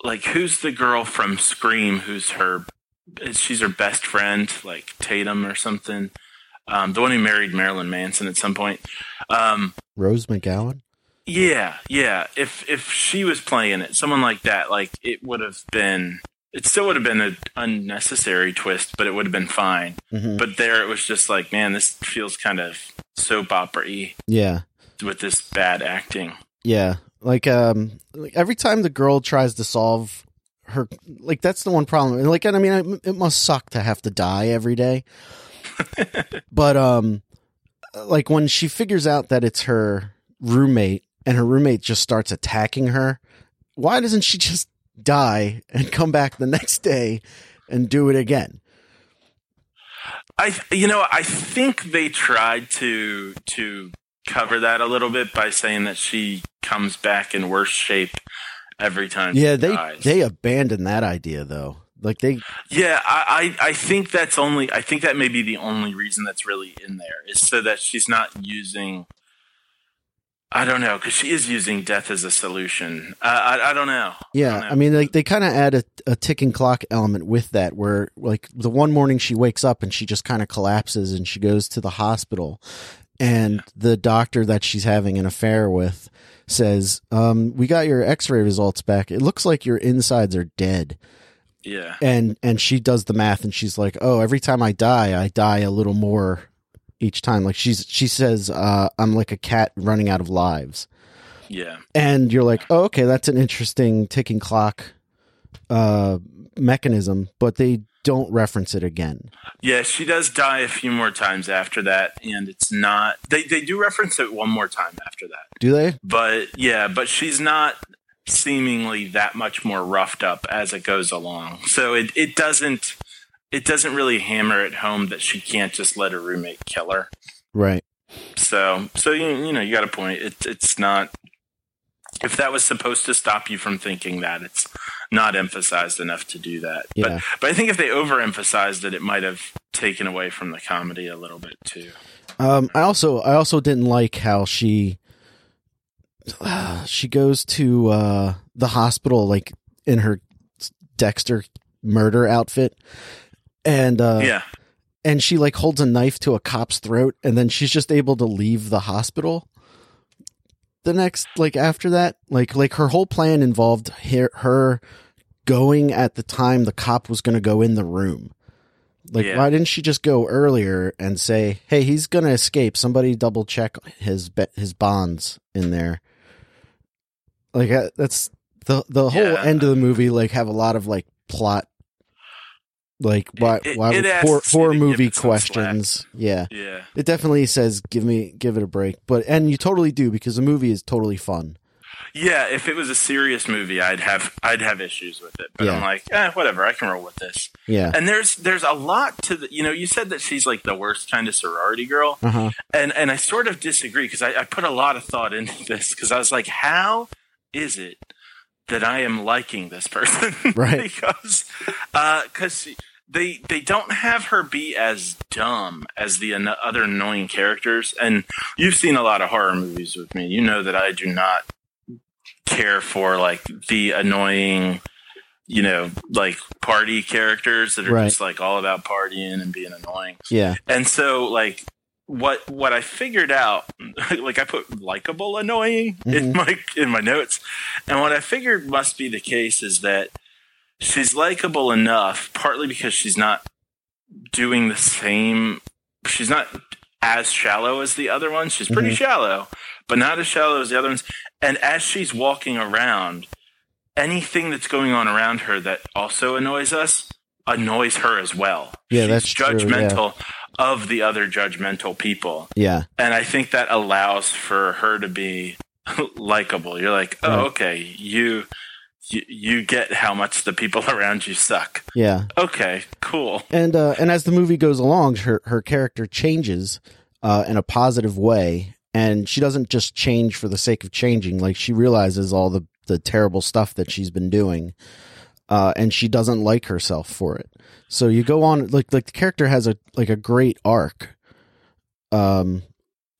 like who's the girl from Scream? Who's her? She's her best friend, like Tatum or something. Um, the one who married Marilyn Manson at some point. Um, Rose McGowan. Yeah, yeah. If if she was playing it, someone like that, like it would have been. It still would have been an unnecessary twist, but it would have been fine. hmm But there, it was just like, man, this feels kind of soap opera-y Yeah, with this bad acting. yeah. Like um, like every time the girl tries to solve her, like that's the one problem. Like, and I mean, it must suck to have to die every day. but um, like when she figures out that it's her roommate and her roommate just starts attacking her, why doesn't she just die and come back the next day and do it again? I, you know, I think they tried to to cover that a little bit by saying that she comes back in worse shape every time. Yeah, they dies. they abandoned that idea though. Like they Yeah, I, I I think that's only. I think that may be the only reason that's really in there is so that she's not using. I don't know because she is using death as a solution. Uh, I I don't know. Yeah, don't know. I mean, like they kind of add a, a ticking clock element with that, where like the one morning she wakes up and she just kind of collapses and she goes to the hospital, and the doctor that she's having an affair with says, um, "We got your X-ray results back. It looks like your insides are dead." Yeah, And and she does the math and she's like, "Oh, every time I die, I die a little more each time." Like she's she says, uh, "I'm like a cat running out of lives." yeah, and you're like, oh, okay, that's an interesting ticking clock uh, mechanism, but they don't reference it again. yeah. She does die a few more times after that, and it's not. They they do reference it one more time after that, Do they? but yeah, but she's not seemingly that much more roughed up as it goes along. So it it doesn't. It doesn't really hammer it home that she can't just let her roommate kill her. Right. So, so you, you know, you got a point. It, it's not. If that was supposed to stop you from thinking that, it's not emphasized enough to do that. Yeah. But, but I think if they overemphasized it, it might have taken away from the comedy a little bit too. Um, I also I also didn't like how she uh, she goes to uh, the hospital like in her Dexter murder outfit, and uh, yeah, and she like holds a knife to a cop's throat and then she's just able to leave the hospital the next like after that. Like like her whole plan involved her, her going at the time the cop was going to go in the room. Like Yeah. why didn't she just go earlier and say hey he's going to escape. Somebody double check his be- his bonds in there. Like uh, that's the the whole Yeah. end of the movie like have a lot of like plot like why it- why it asks horror, you horror to give movie it some slack. questions yeah yeah, it definitely says give me give it a break but and you totally do because the movie is totally fun Yeah, if it was a serious movie, I'd have I'd have issues with it. But Yeah. I'm like, eh, whatever. I can roll with this. Yeah. And there's there's a lot to the. You know, you said that she's like the worst kind of sorority girl, Uh huh. and and I sort of disagree because I, I put a lot of thought into this because I was like, how is it that I am liking this person? Right. because uh, because they they don't have her be as dumb as the an- other annoying characters. And you've seen a lot of horror movies with me. You know that I do not care for like the annoying. You know, like party characters that are Right. just like all about partying and being annoying. Yeah. And so, like, what what I figured out, like, I put likable annoying in my in my notes, and what I figured must be the case is that she's likable enough, partly because she's not doing the same. She's not as shallow as the other ones. She's pretty Mhm. shallow, but not as shallow as the other ones. And as she's walking around, anything that's going on around her that also annoys us annoys her as well. Yeah, she's that's true, yeah. Of the other judgmental people. Yeah. And I think that allows for her to be likable. You're like, oh, Right. okay, you, you you get how much the people around you suck. Yeah. Okay, cool. And uh, and as the movie goes along, her her character changes uh, in a positive way, and she doesn't just change for the sake of changing. Like she realizes all the the terrible stuff that she's been doing, uh, and she doesn't like herself for it. So you go on like like the character has a like a great arc, um,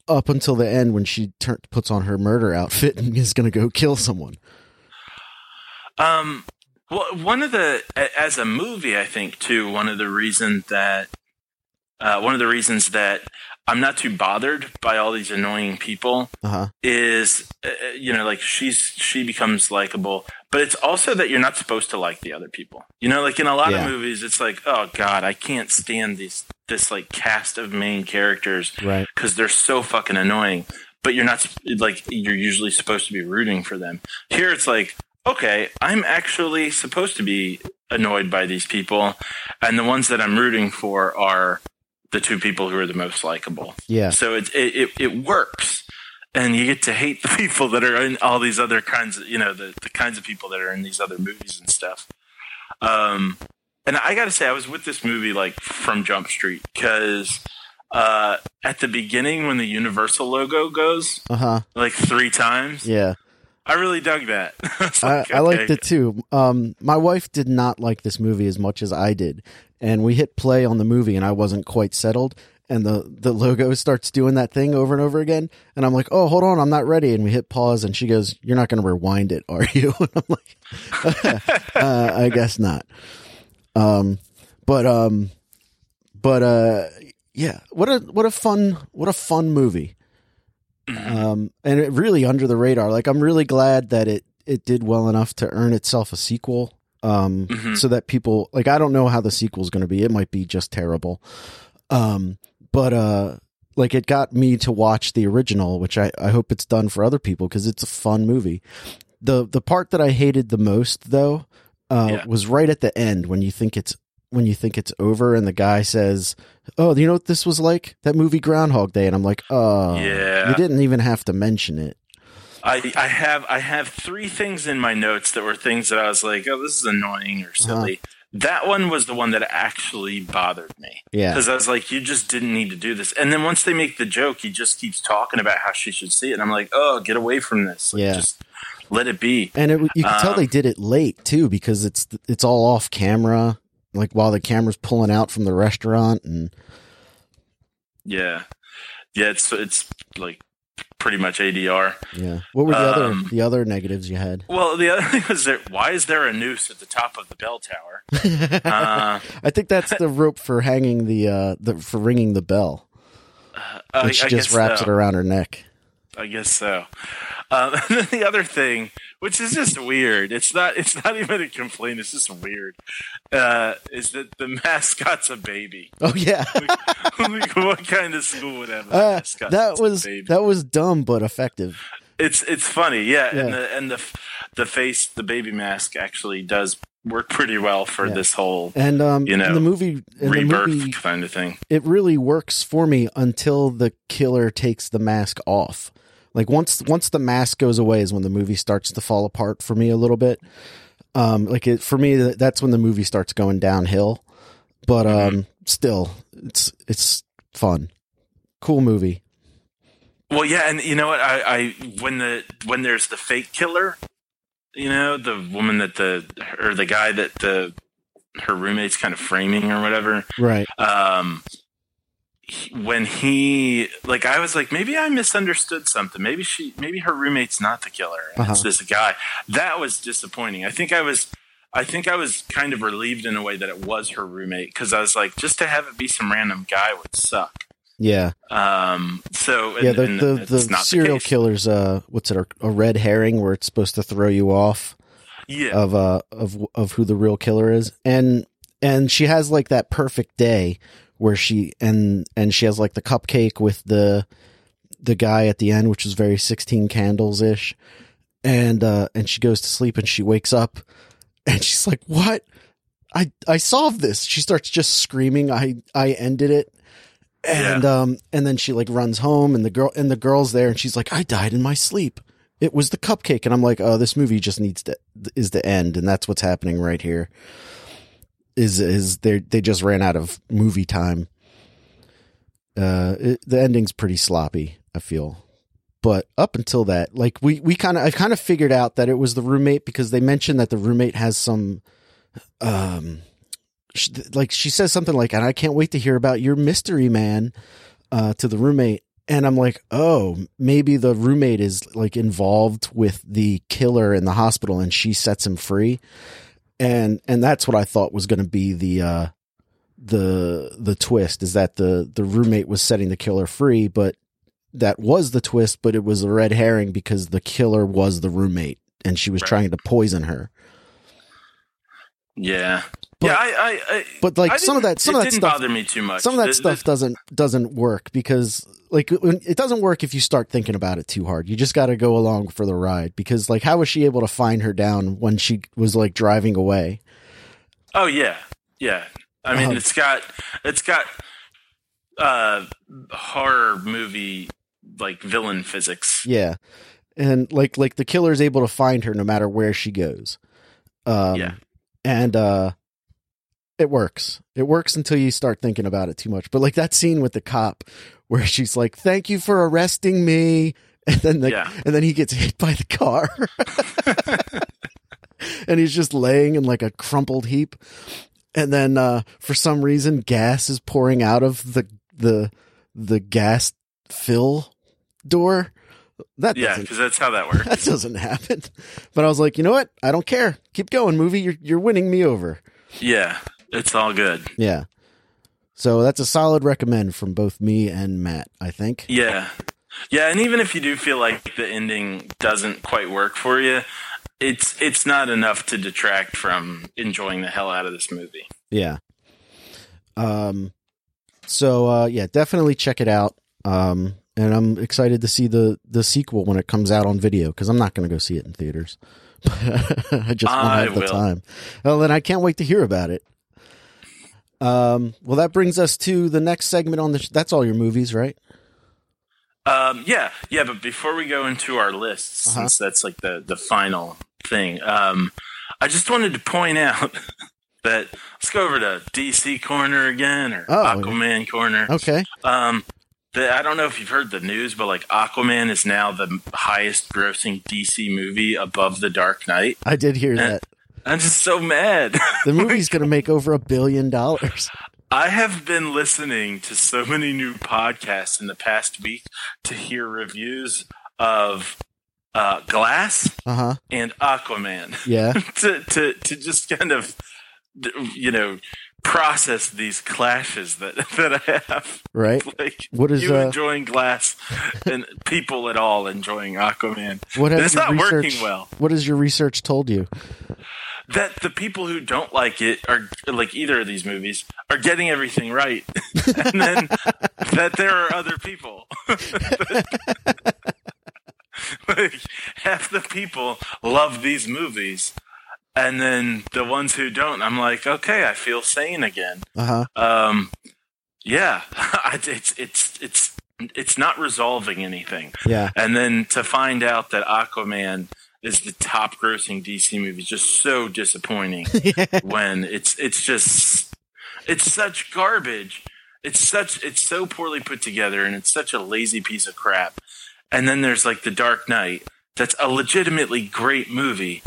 up until the end when she turn, puts on her murder outfit and is going to go kill someone. Um, well, one of the as a movie, I think too. One of the reasons that uh, one of the reasons that I'm not too bothered by all these annoying people Uh huh. is uh, you know like she's she becomes likable but it's also that you're not supposed to like the other people you know like in a lot Yeah. of movies it's like oh god i can't stand these this like cast of main characters Right. because they're so fucking annoying but you're not like you're usually supposed to be rooting for them here it's like okay i'm actually supposed to be annoyed by these people and the ones that i'm rooting for are the two people who are the most likable Yeah. so it, it it it works, and you get to hate the people that are in all these other kinds of you know the the kinds of people that are in these other movies and stuff. Um, and I got to say, I was with this movie like from Jump Street because uh, at the beginning when the Universal logo goes Uh huh. like three times, Yeah. I really dug that. I, like, I liked okay. it too. Um, my wife did not like this movie as much as I did, and we hit play on the movie, and I wasn't quite settled. And the the logo starts doing that thing over and over again, and I'm like, "Oh, hold on, I'm not ready." And we hit pause, and she goes, "You're not going to rewind it, are you?" And I'm like, uh, "I guess not." Um, but um, but uh, yeah, what a what a fun what a fun movie um, and it really under the radar. Like I'm really glad that it it did well enough to earn itself a sequel. Um, Mhm. so that people like I don't know how the sequel is going to be. It might be just terrible. Um, but uh, like it got me to watch the original, which I I hope it's done for other people because it's a fun movie. The the part that I hated the most though uh, Yeah. was right at the end when you think it's when you think it's over and the guy says, "Oh, you know what this was like? That movie Groundhog Day." And I'm like, "Oh, Yeah. you didn't even have to mention it." I, I have I have three things in my notes that were things that I was like, oh, this is annoying or silly. That one was the one that actually bothered me Yeah, because I was like, you just didn't need to do this. And then once they make the joke, he just keeps talking about how she should see it, and I'm like, oh, get away from this. Like, Yeah. just let it be. and it, you can tell Um, they did it late too because it's it's all off camera, like while the camera's pulling out from the restaurant, and Yeah, yeah. It's it's like pretty much ADR. yeah. What were the Um, other the other negatives you had? Well, the other thing was that why is there a noose at the top of the bell tower? Uh, I think that's the rope for hanging the uh the for ringing the bell. I, And she I just guess wraps so. it around her neck. I guess so. Um, and then the other thing, which is just weird, it's not it's not even a complaint. It's just weird. Uh, is that the mascot's a baby? Oh yeah, Like, what kind of school would have a uh, mascot? that was that was dumb but effective. It's it's funny, yeah. And the and the the face, the baby mask actually does work pretty well for Yeah. this whole And um, You know, in the movie, in the rebirth movie, kind of thing. it really works for me until the killer takes the mask off. Like once once the mask goes away is when the movie starts to fall apart for me a little bit. Um, like it for me, that's when the movie starts going downhill. But um, still, it's it's fun, cool movie. Well, yeah, and you know what? I, I when the when there's the fake killer, you know, the woman that the or the guy that the her roommate's kind of framing or whatever. Right. Um, when he like, I was like, maybe I misunderstood something. Maybe she, maybe her roommate's not the killer. and It's Uh-huh. this guy. That was disappointing. I think I was. I think I was kind of relieved in a way that it was her roommate because I was like, just to have it be some random guy would suck. Yeah. Um, so yeah. and- The and the, the serial case. killer's uh, what's it? A, a red herring where it's supposed to throw you off. Yeah, of uh of of who the real killer is and and she has like that perfect day where she and and she has like the cupcake with the the guy at the end which is very 16 candles ish and uh and she goes to sleep and she wakes up and she's like what? I i solved this. She starts just screaming. I i ended it. And um and then she like runs home and the girl and the girl's there and she's like i died in my sleep. It was the cupcake. And i'm like oh this movie just needs to is the end and that's what's happening right here is is they they just ran out of movie time. Uh it, the ending's pretty sloppy i feel. But up until that like we we kind of i kind of figured out that it was the roommate because they mentioned that the roommate has some um sh- like she says something like and i can't wait to hear about your mystery man uh to the roommate. And i'm like oh maybe the roommate is like involved with the killer in the hospital and she sets him free and and that's what i thought was going to be the uh the the twist is that the the roommate was setting the killer free but that was the twist but it was a red herring because the killer was the roommate and she was Right. trying to poison her yeah, But- yeah. I, I, I but like I some of that some of that didn't stuff bother me too much. some of that The- stuff the- doesn't doesn't work because like it doesn't work if you start thinking about it too hard you just got to go along for the ride because like how was she able to find her down when she was like driving away Oh yeah, yeah. I mean, Uh-huh. it's got it's got uh horror movie like villain physics. yeah and like like the killer's able to find her no matter where she goes um Yeah. And uh it works. It works until you start thinking about it too much. But like that scene with the cop where she's like thank you for arresting me. And then the Yeah. and then he gets hit by the car. And he's just laying in like a crumpled heap. And then uh for some reason gas is pouring out of the the the gas fill door that Yeah, because that's how that works. that doesn't happen but i was like you know what i don't care keep going movie you're you're winning me over yeah, it's all good. yeah so that's a solid recommend from both me and matt i think Yeah, yeah. And even if you do feel like the ending doesn't quite work for you, it's it's not enough to detract from enjoying the hell out of this movie. Yeah. Um so uh yeah, definitely check it out. Um and I'm excited to see the the sequel when it comes out on video cuz I'm not going to go see it in theaters. I just won't have the will. time. Well, then I can't wait to hear about it. Um well that brings us to the next segment on the sh- that's all your movies, right? Um, yeah, yeah. But before we go into our lists, Uh-huh. since that's like the the final thing, um, I just wanted to point out that let's go over to DC corner again or Oh. Aquaman corner. Okay. Um, the, I don't know if you've heard the news, but like Aquaman is now the highest grossing DC movie above The Dark Knight. I did hear Uh, that. I'm just so mad. The movie's going to make over a billion dollars. I have been listening to so many new podcasts in the past week to hear reviews of uh, Glass Uh-huh. and Aquaman Yeah. to, to to just kind of you know process these clashes that that I have. Right. Like What is, you uh, enjoying Glass and people at all enjoying Aquaman? What has It's your not research, working well. What has your research told you? That the people who don't like it are like either of these movies are getting everything right, and then that there are other people. like half the people love these movies, and then the ones who don't, I'm like, okay, I feel sane again. Uh-huh. Um, yeah, it's it's it's it's not resolving anything. Yeah. And then to find out that Aquaman is the top grossing DC movie is just so disappointing when it's it's just it's such garbage. It's such it's so poorly put together and it's such a lazy piece of crap. And then there's like The Dark Knight. That's a legitimately great movie.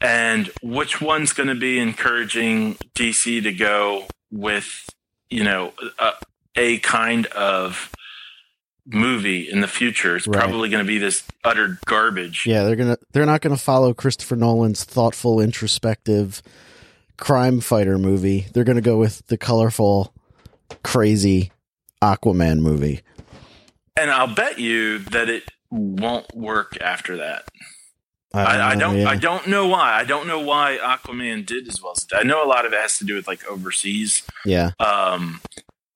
And which one's going to be encouraging DC to go with, you know, a, a kind of movie in the future? It's Right. probably going to be this utter garbage. Yeah, they're gonna they're not gonna follow Christopher Nolan's thoughtful, introspective crime fighter movie. They're gonna go with the colorful, crazy Aquaman movie. And I'll bet you that it won't work after that. I, I don't. yeah. I don't know why. I don't know why Aquaman did as well as. I know a lot of it has to do with like overseas Yeah, um,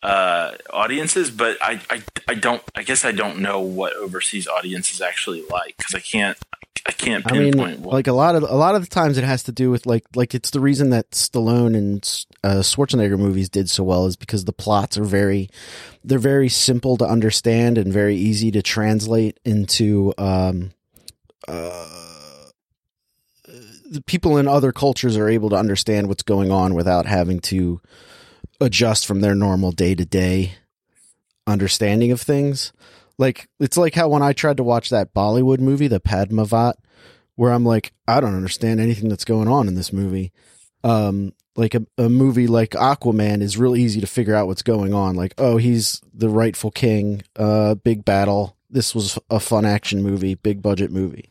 uh, audiences, but I, I, I don't. I guess I don't know what overseas audiences actually like because I can't. I can't I mean, pinpoint what. like a lot of a lot of the times, it has to do with like like it's the reason that Stallone and uh, Schwarzenegger movies did so well is because the plots are very they're very simple to understand and very easy to translate into um uh people in other cultures are able to understand what's going on without having to adjust from their normal day to day understanding of things. Like it's like how when I tried to watch that Bollywood movie, the Padmavat, where I'm like, I don't understand anything that's going on in this movie. Um, like a, a movie like Aquaman is real easy to figure out what's going on. Like, oh, he's the rightful king. Uh, big battle. This was a fun action movie, big budget movie,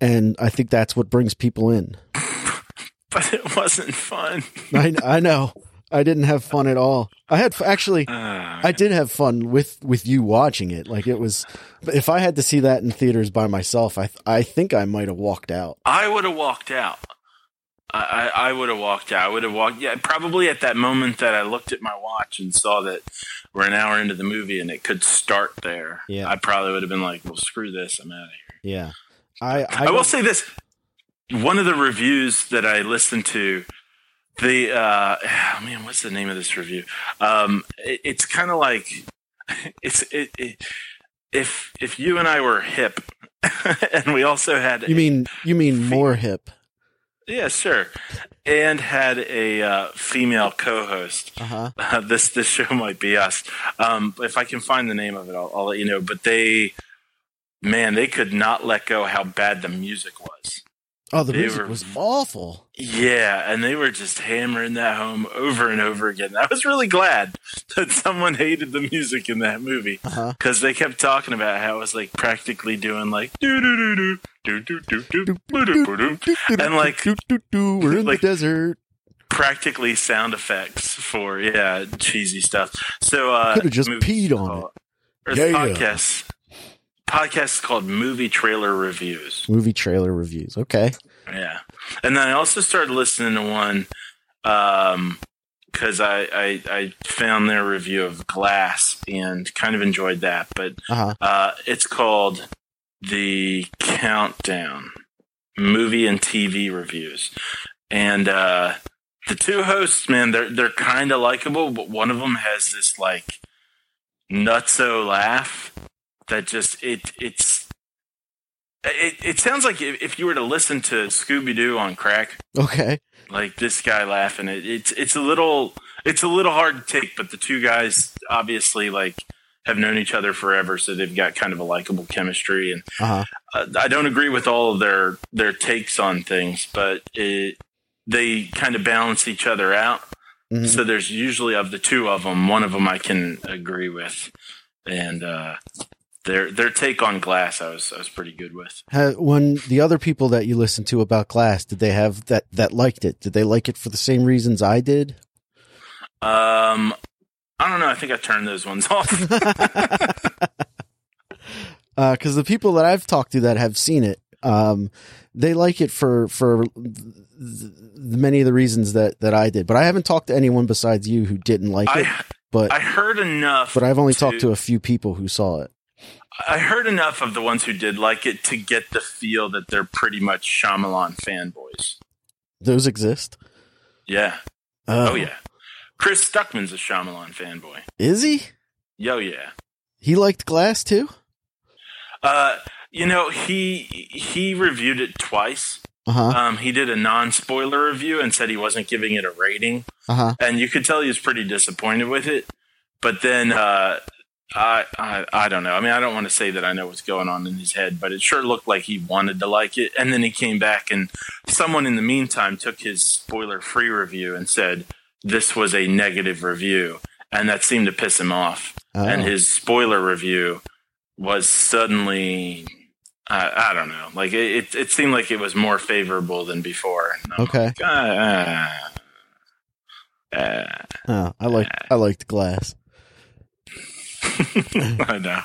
and I think that's what brings people in. but it wasn't fun. I I know. I didn't have fun at all. I had actually. Uh, I did have fun with with you watching it. Like it was, if I had to see that in theaters by myself, I I think I might have walked out. I would have walked out. I, I, I would have walked out. I would have walked. Yeah, probably at that moment that I looked at my watch and saw that we're an hour into the movie and it could start there. Yeah. I probably would have been like, "Well, screw this. I'm out of here." Yeah, I I, I, will say this: one of the reviews that I listened to, the uh, oh man, what's the name of this review? Um, it, it's kind of like it's it, it, if if you and I were hip, and we also had You mean you mean more hip? yeah, sure. And had a uh, female co-host. Uh huh. Uh, this this show might be us. Um, if I can find the name of it, I'll, I'll let you know. But they, man, they could not let go how bad the music was. Oh, the They music were- was awful. Yeah, and they were just hammering that home over and over again. I was really glad that someone hated the music in that movie Uh because they kept talking about how it was like practically doing like do do do do do do do do do do do And, like- doo, doo, doo, we're in like- the desert. practically sound effects for yeah cheesy stuff. So uh, Could have just movie- peed on it. Or Yeah. podcast. Podcast is called Movie Trailer Reviews. Movie trailer reviews. Okay. Yeah, and then I also started listening to one because I, I I found their review of Glass and kind of enjoyed that. But Uh huh. uh, it's called the Countdown Movie and TV Reviews, and uh, the two hosts, man, they're they're kind of likable, but one of them has this like nutso laugh that just it it's. It, it sounds like if, you were to listen to Scooby Doo on crack, Okay. like this guy laughing, it, it's it's a little it's a little hard to take, but the two guys obviously like have known each other forever, so they've got kind of a likable chemistry. And Uh huh. uh, I don't agree with all of their their takes on things, but it, they kind of balance each other out. Mhm. So there's usually of the two of them, one of them I can agree with, and uh, their their take on Glass, I was I was pretty good with. When the other people that you listened to about Glass, did they have that that liked it? Did they like it for the same reasons I did? Um, I don't know. I think I turned those ones off. because Uh, the people that I've talked to that have seen it, um, they like it for for many of the reasons that that I did. But I haven't talked to anyone besides you who didn't like it. But I heard enough. but I've only to- talked to a few people who saw it. I heard enough of the ones who did like it to get the feel that they're pretty much Shyamalan fanboys. Those exist. Yeah. Uh, Oh yeah. Chris Stuckman's a Shyamalan fanboy. is he? Yo yeah. He liked Glass too. Uh, you know, he he reviewed it twice. Uh huh. Um, he did a non-spoiler review and said he wasn't giving it a rating, Uh huh. and you could tell he was pretty disappointed with it. But then, uh, I, I I don't know. I mean, I don't want to say that I know what's going on in his head, but it sure looked like he wanted to like it. And then he came back, and someone in the meantime took his spoiler-free review and said this was a negative review, and that seemed to piss him off. Oh. And his spoiler review was suddenly. I I don't know. Like it, it, it seemed like it was more favorable than before. Okay. like, ah, ah, Oh, I like I liked Glass. I know.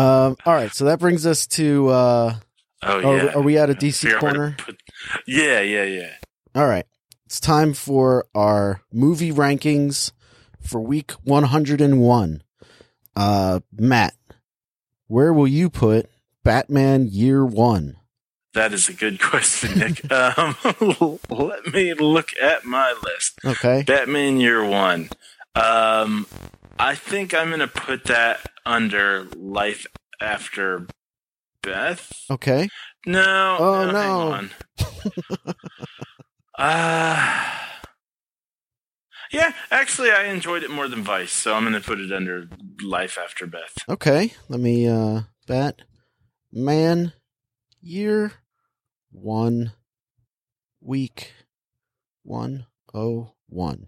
Um. All right. So that brings us to. uh Oh Are, yeah. are we at a DC figure out where to corner? put- yeah, yeah, yeah. All right. It's time for our movie rankings for week 101. Uh, Matt, where will you put Batman Year One? That is a good question, Nick. um, let me look at my list. Okay. Batman Year One. Um, I think I'm gonna put that under Life After Beth. Okay. No. Oh, no. no. Uh, yeah, actually, I enjoyed it more than Vice, so I'm gonna put it under Life After Beth. Okay. Let me, uh, Batman Year One, Week 101.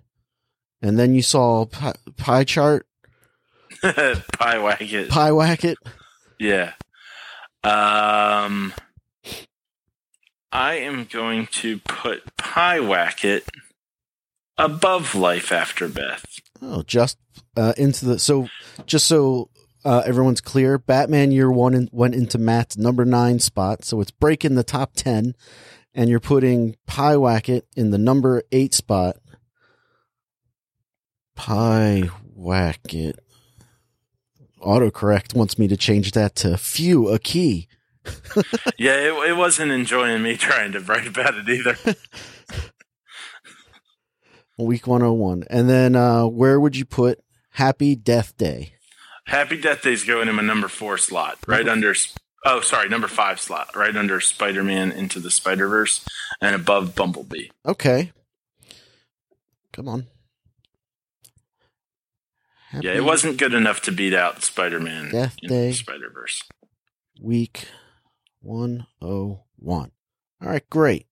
And then you saw pie, pie chart, Pyewacket. pie whacket. Yeah. Um, I am going to put Pyewacket above Life After Beth. Oh, just uh, into the so just so uh, everyone's clear, Batman Year One in, went into Matt's number nine spot, so it's breaking the top ten, and you're putting Pyewacket in the number eight spot. Pie Wacket. Autocorrect wants me to change that to few a key. Yeah, it, it wasn't enjoying me trying to write about it either. Week 101. And then uh, where would you put Happy Death Day? Happy Death Day is going in my number four slot, right under. Oh, sorry, number five slot, right under Spider Man into the Spider Verse, and above Bumblebee. Okay. Come on. Yeah, it wasn't good enough to beat out Spider Man Death Day. Spider Verse. Week 101. All right, great.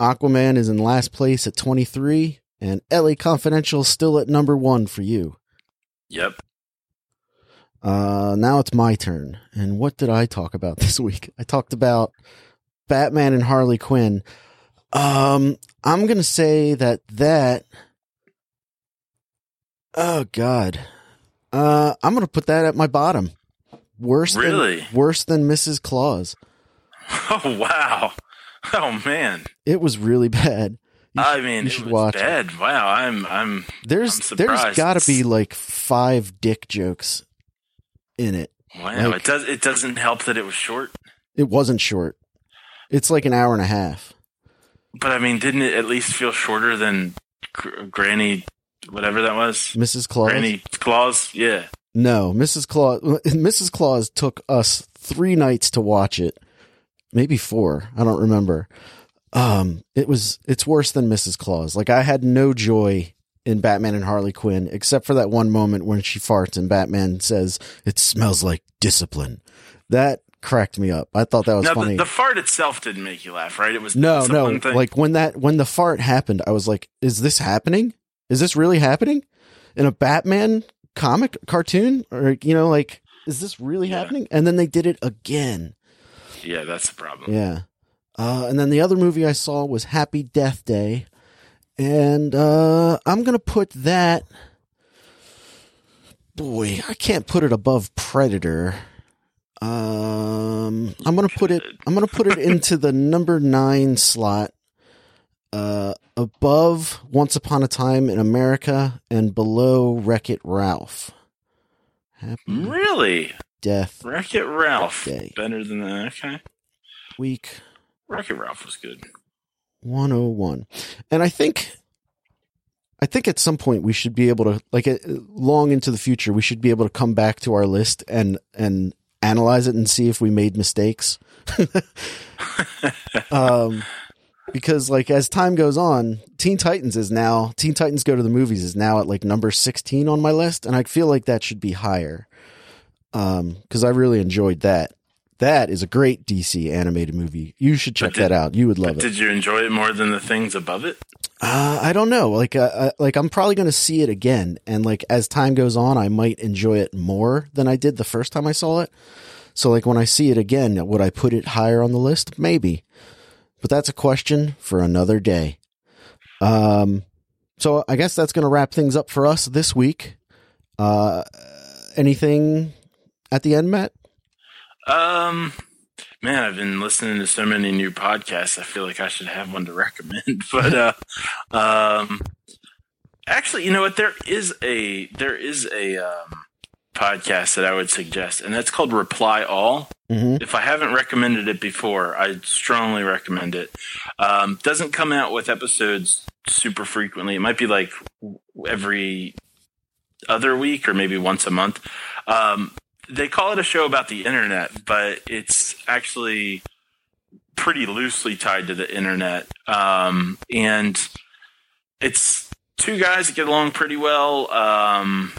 Aquaman is in last place at 23, and LA Confidential still at number one for you. Yep. Uh, now it's my turn. And what did I talk about this week? I talked about Batman and Harley Quinn. Um, I'm gonna say that that. Oh God, uh, I'm gonna put that at my bottom. Worse, Really? than, worse than Mrs. Claus. Oh wow. Oh man. It was really bad. You I should- mean, you it should was watch it. bad. Wow, I'm I'm There's I'm there's got to be like five dick jokes in it. wow. Like- it does it doesn't help that it was short, It wasn't short. It's like an hour and a half. but I mean, didn't it at least feel shorter than Gr- Granny, whatever that was? Mrs. Claus. Granny Claus. Yeah. No, Mrs. Claus. Mrs. Claus took us three nights to watch it, maybe four. I don't remember. Um, it was. It's worse than Mrs. Claus. Like I had no joy in Batman and Harley Quinn, except for that one moment when she farts and Batman says, "It smells like discipline." That cracked me up. I thought that was Now funny. the fart itself didn't make you laugh, right? It was no, no. thing. Like when that when the fart happened, I was like, "Is this happening? Is this really happening in a Batman comic cartoon? Or you know, like, is this really Yeah. happening?" And then they did it again. yeah, that's the problem. Yeah. Uh, and then the other movie I saw was Happy Death Day, and uh, I'm gonna put that. Boy, I can't put it above Predator. Um, I'm gonna put it. I'm gonna put it into the number nine slot, uh, above Once Upon a Time in America and below Wreck It Ralph. Happy Really, Death Wreck It Ralph Day. better than that. Okay, Week Wreck It Ralph was good. 101. And I think I think at some point we should be able to, like, uh, long into the future, we should be able to come back to our list and and analyze it and see if we made mistakes. um, because like as time goes on, Teen Titans is now Teen Titans Go to the Movies is now at like number sixteen on my list, and I feel like that should be higher. Um, because I really enjoyed that. That is a great DC animated movie. You should check did- that out. You would love it. Did you enjoy it more than the things above it? Uh, I don't know. Like, uh, uh, like I'm probably going to see it again, and like as time goes on, I might enjoy it more than I did the first time I saw it. So, like when I see it again, would I put it higher on the list? Maybe, but that's a question for another day. Um, so I guess that's going to wrap things up for us this week. Uh, anything at the end, Matt? Um, man, I've been listening to so many new podcasts. I feel like I should have one to recommend. But uh, um, actually, you know what? There is a there is a um, podcast that I would suggest, and that's called Reply All. Mm-hmm. If I haven't recommended it before, I strongly recommend it. Um, doesn't come out with episodes super frequently. It might be like every other week or maybe once a month. Um, they call it a show about the internet, but it's actually pretty loosely tied to the internet. Um, and it's two guys that get along pretty well. Um,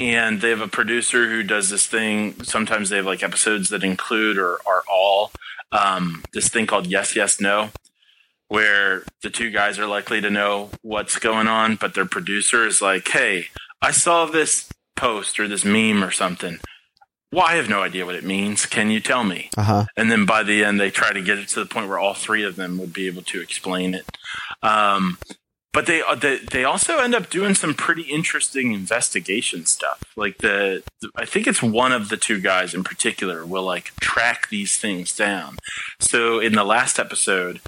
and they have a producer who does this thing. Sometimes they have like episodes that include or are all um, this thing called Yes, Yes, No, where the two guys are likely to know what's going on, but their producer is like, hey, I saw this post or this meme or something. Well, I have no idea what it means. Can you tell me? Uh huh. And then by the end, they try to get it to the point where all three of them would be able to explain it. Um, but they, they they also end up doing some pretty interesting investigation stuff. Like the, the I think it's one of the two guys in particular will like track these things down. So in the last episode,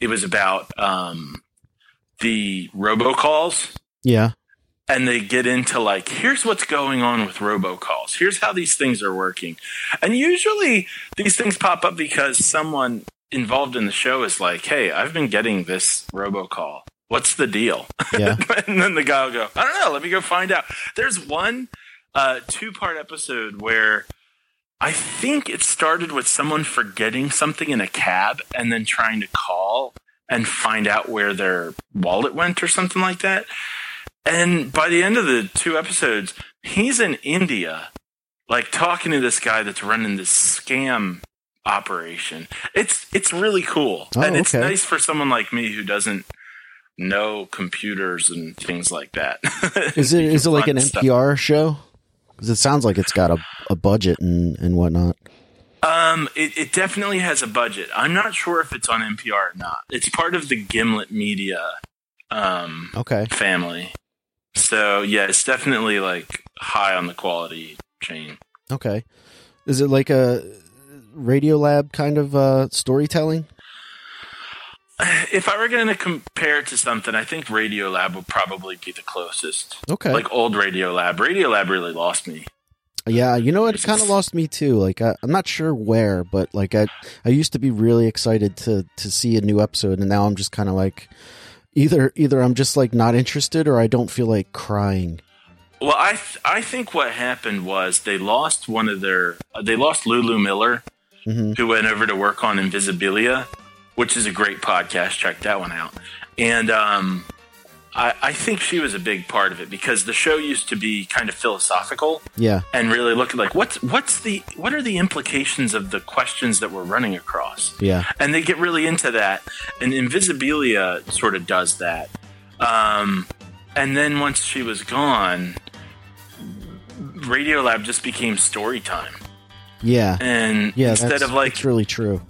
it was about um, the robocalls Yeah. and they get into like here's what's going on with robocalls here's how these things are working and usually these things pop up because someone involved in the show is like hey i've been getting this robocall what's the deal Yeah. and then the guy will go i don't know let me go find out there's one uh, two part episode where I think it started with someone forgetting something in a cab and then trying to call and find out where their wallet went or something like that. And by the end of the two episodes, he's in India, like talking to this guy that's running this scam operation. It's it's really cool, Oh, and it's okay. nice for someone like me who doesn't know computers and things like that. Is it is it like an stuff. NPR show? Because it sounds like it's got a, a budget and, and whatnot. Um, it, it definitely has a budget. I'm not sure if it's on NPR or not. It's part of the Gimlet Media um, Okay. family. So yeah, it's definitely like high on the quality chain. Okay. Is it like a Radiolab kind of uh, storytelling? If I were going to compare it to something, I think Radiolab would probably be the closest. Okay. Like old Radiolab. Radiolab really lost me. yeah, you know, it kind of lost me too. Like, I, I'm not sure where, but like, I I used to be really excited to to see a new episode, and now I'm just kind of like, either either I'm just like not interested, or I don't feel like crying. Well, I th- I think what happened was they lost one of their they lost Lulu Miller, hmm who went over to work on Invisibilia, which is a great podcast. Check that one out. And um, I, I think she was a big part of it because the show used to be kind of philosophical Yeah. and really looking like what's what's the what are the implications of the questions that we're running across Yeah. and they get really into that and invisibilia sort of does that um, and then once she was gone radiolab just became story time Yeah. and Yeah. instead that's, of like it's really true.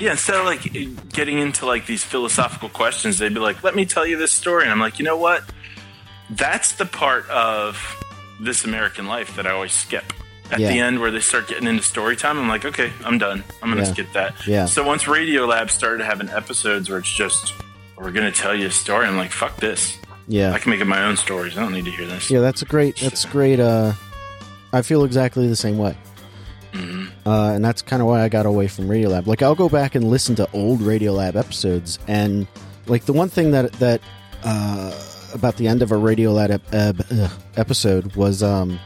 Yeah instead of like getting into like these philosophical questions they'd be like let me tell you this story and i'm like you know what that's the part of this american life that i always skip at Yeah. the end where they start getting into story time i'm like okay i'm done i'm gonna Yeah. skip that Yeah. so once radiolab started having episodes where it's just we're gonna tell you a story i'm like fuck this Yeah. i can make up my own stories i don't need to hear this Yeah, that's a great. That's great. Uh, I feel exactly the same way, Mhm. uh, and that's kind of why I got away from Radiolab. Like, I'll go back and listen to old Radiolab episodes, and like the one thing that that uh, about the end of a Radiolab ep- ugh, episode was um,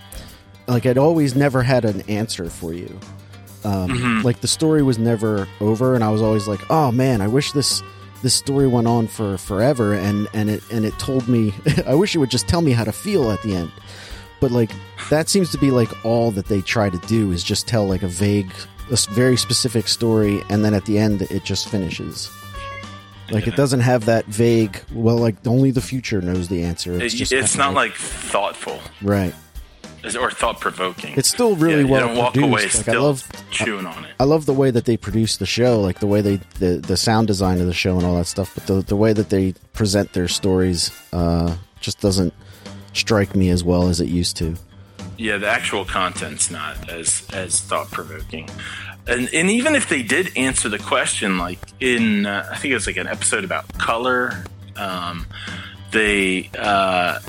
like I'd always never had an answer for you. Um, Like the story was never over, and I was always like, "Oh man, I wish this this story went on for forever." And and it and it told me, I wish it would just tell me how to feel at the end. But like that seems to be like all that they try to do is just tell like a vague, a very specific story, and then at the end it just finishes. Like it doesn't have that vague. Well, like only the future knows the answer. It's It- just it's not like thoughtful right. or thought provoking. It's still really yeah, well you don't walk produced. away like I love, chewing on it. I love the way that they produce the show, like the way they the the sound design of the show and all that stuff. But the the way that they present their stories uh, just doesn't strike me as well as it used to. Yeah, the actual content's not as as thought provoking. And and even if they did answer the question, like in uh, I think it was like an episode about color, um, they uh,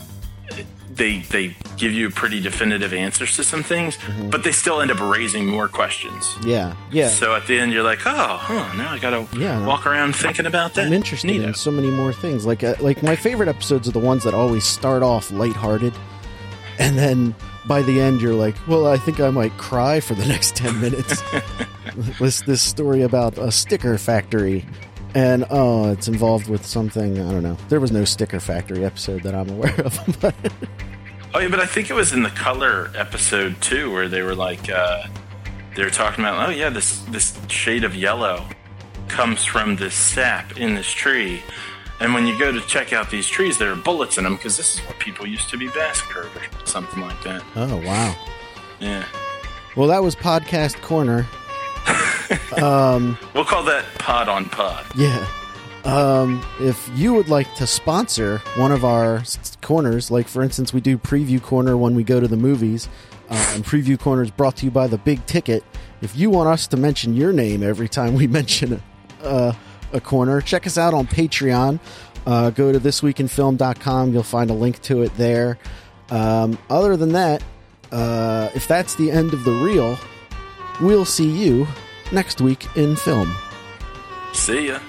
they they give you pretty definitive answers to some things, Mm-hmm. but they still end up raising more questions. Yeah, yeah. So at the end, you're like, oh, huh, now I gotta Yeah. walk around thinking about that. I'm interested in so many more things. Like uh, like my favorite episodes are the ones that always start off lighthearted, and then by the end you're like, well, I think I might cry for the next ten minutes. this this story about a sticker factory, and oh, it's involved with something I don't know. There was no sticker factory episode that I'm aware of, but Oh yeah, but I think it was in the color episode too, where they were like, uh, they were talking about, oh yeah, this this shade of yellow comes from this sap in this tree, and when you go to check out these trees, there are bullets in them because this is what people used to be massacred or something like that. oh wow. Yeah, Well, that was podcast corner. We'll call that pod on pod. Yeah. Um, if you would like to sponsor one of our s- corners, like for instance, we do preview corner when we go to the movies, uh, and preview corner is brought to you by the Big Ticket. If you want us to mention your name every time we mention a, uh, a corner, check us out on Patreon. Uh, go to thisweekinfilm.com. You'll find a link to it there. Um, other than that, uh, if that's the end of the reel, we'll see you next week in film. See ya.